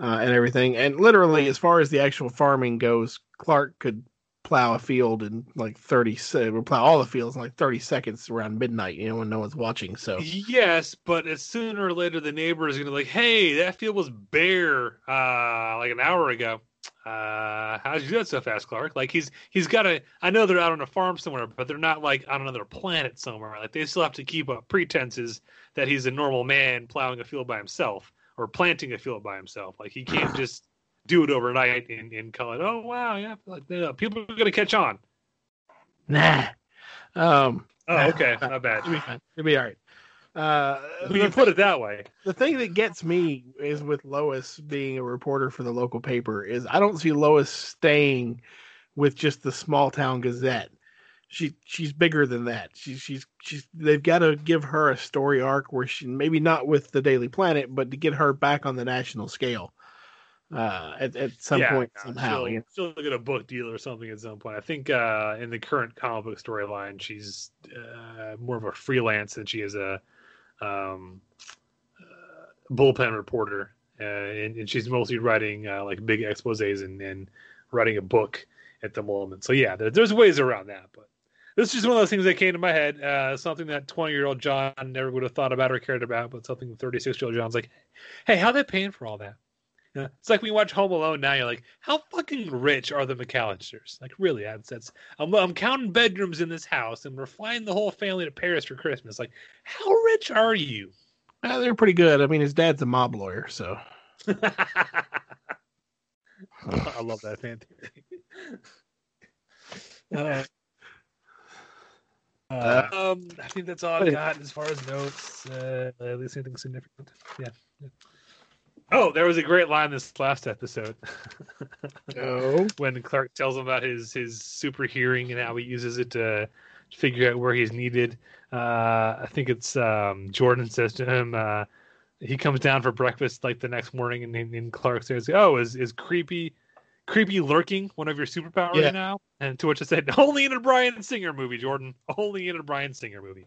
uh, and everything. And literally, as far as the actual farming goes, Clark could plow a field in like 30 se- plow all the fields in like 30 seconds around midnight you know when no one's watching so Yes, but as sooner or later the neighbor is gonna be like, hey, that field was bare uh like an hour ago. Uh how'd you do that so fast, Clark? Like he's he's got a i know they're out on a farm somewhere, but they're not like on another planet somewhere. Like they still have to keep up pretenses that he's a normal man plowing a field by himself or planting a field by himself. Like he can't just do it overnight and, and call it, oh wow, yeah, like you people are gonna catch on. nah um Oh, okay, not bad. it'll be fine it'll be all right uh We can put it that way. the thing that gets me is with Lois being a reporter for the local paper is I don't see Lois staying with just the small town Gazette. She she's bigger than that. She's she's she's they've got to give her a story arc where she maybe not with the Daily Planet, but to get her back on the national scale. Uh, at at some Yeah, point somehow. She'll, you know. she'll get a book deal or something at some point. I think uh, in the current comic book storyline, she's uh, more of a freelance than she is a um, uh, bullpen reporter, uh, and, and she's mostly writing uh, like big exposés and, and writing a book at the moment. So yeah, there, there's ways around that, but. This is just one of those things that came to my head. Uh, something that 20 year old John never would have thought about or cared about, but something 36 year old John's like, hey, how they paying for all that? It's like when you watch Home Alone now, you're like, how fucking rich are the McAllisters? Like, really, that's, that's I'm, I'm counting bedrooms in this house, and we're flying the whole family to Paris for Christmas. Like, how rich are you? Uh, they're pretty good. I mean, his dad's a mob lawyer, so I love that fan theory. Uh, Uh, um, I think that's all I've got as far as notes. Uh, at least anything significant. Yeah. yeah. Oh, there was a great line this last episode. oh, when Clark tells him about his his super hearing and how he uses it to figure out where he's needed. Uh, I think it's um, Jordan says to him, uh, he comes down for breakfast like the next morning, and, and Clark says, "Oh, is is creepy, creepy lurking one of your superpowers Yeah. now?" And to which I said, "Only in a Bryan Singer movie, Jordan. Only in a Bryan Singer movie,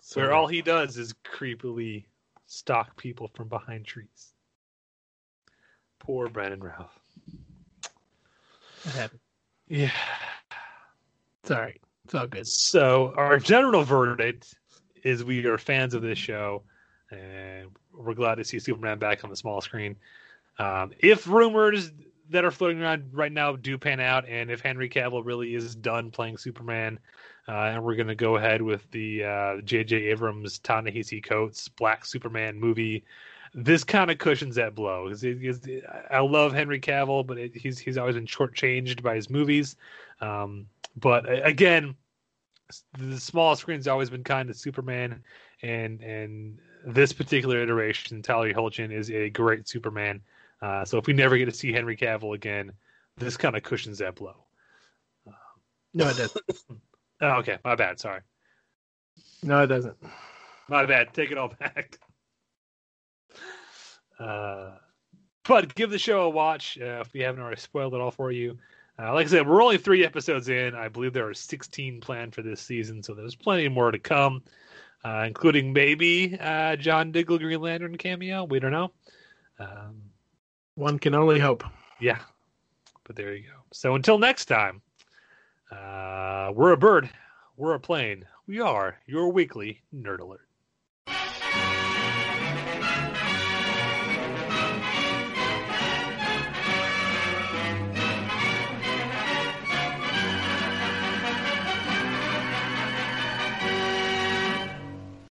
so where all he does is creepily stalk people from behind trees." Poor Brandon Routh. happened. Yeah. It's all right. It's all good. So our general verdict is we are fans of this show, and we're glad to see Superman back on the small screen. Um, if rumors that are floating around right now do pan out, and if Henry Cavill really is done playing Superman, uh, and we're going to go ahead with the uh, J.J. Abrams Ta-Nehisi Coates Black Superman movie, this kind of cushions that blow. it- it's- I love Henry Cavill, but it, he's he's always been shortchanged by his movies. Um, but again, the small screen's always been kind to Superman, and and this particular iteration, Tyler Hoechlin is a great Superman. Uh, so if we never get to see Henry Cavill again, this kind of cushions that blow. No, it doesn't. Oh, okay, my bad. Sorry, No, it doesn't. my bad. Take it all back. Uh, but give the show a watch uh, if we haven't already spoiled it all for you. Uh, like I said, we're only three episodes in. I believe there are 16 planned for this season, so there's plenty more to come, uh, including maybe uh, John Diggle Green Lantern cameo. We don't know. Um, One can only hope. yeah, but there you go. So until next time, uh, we're a bird, we're a plane, we are your weekly nerd alert.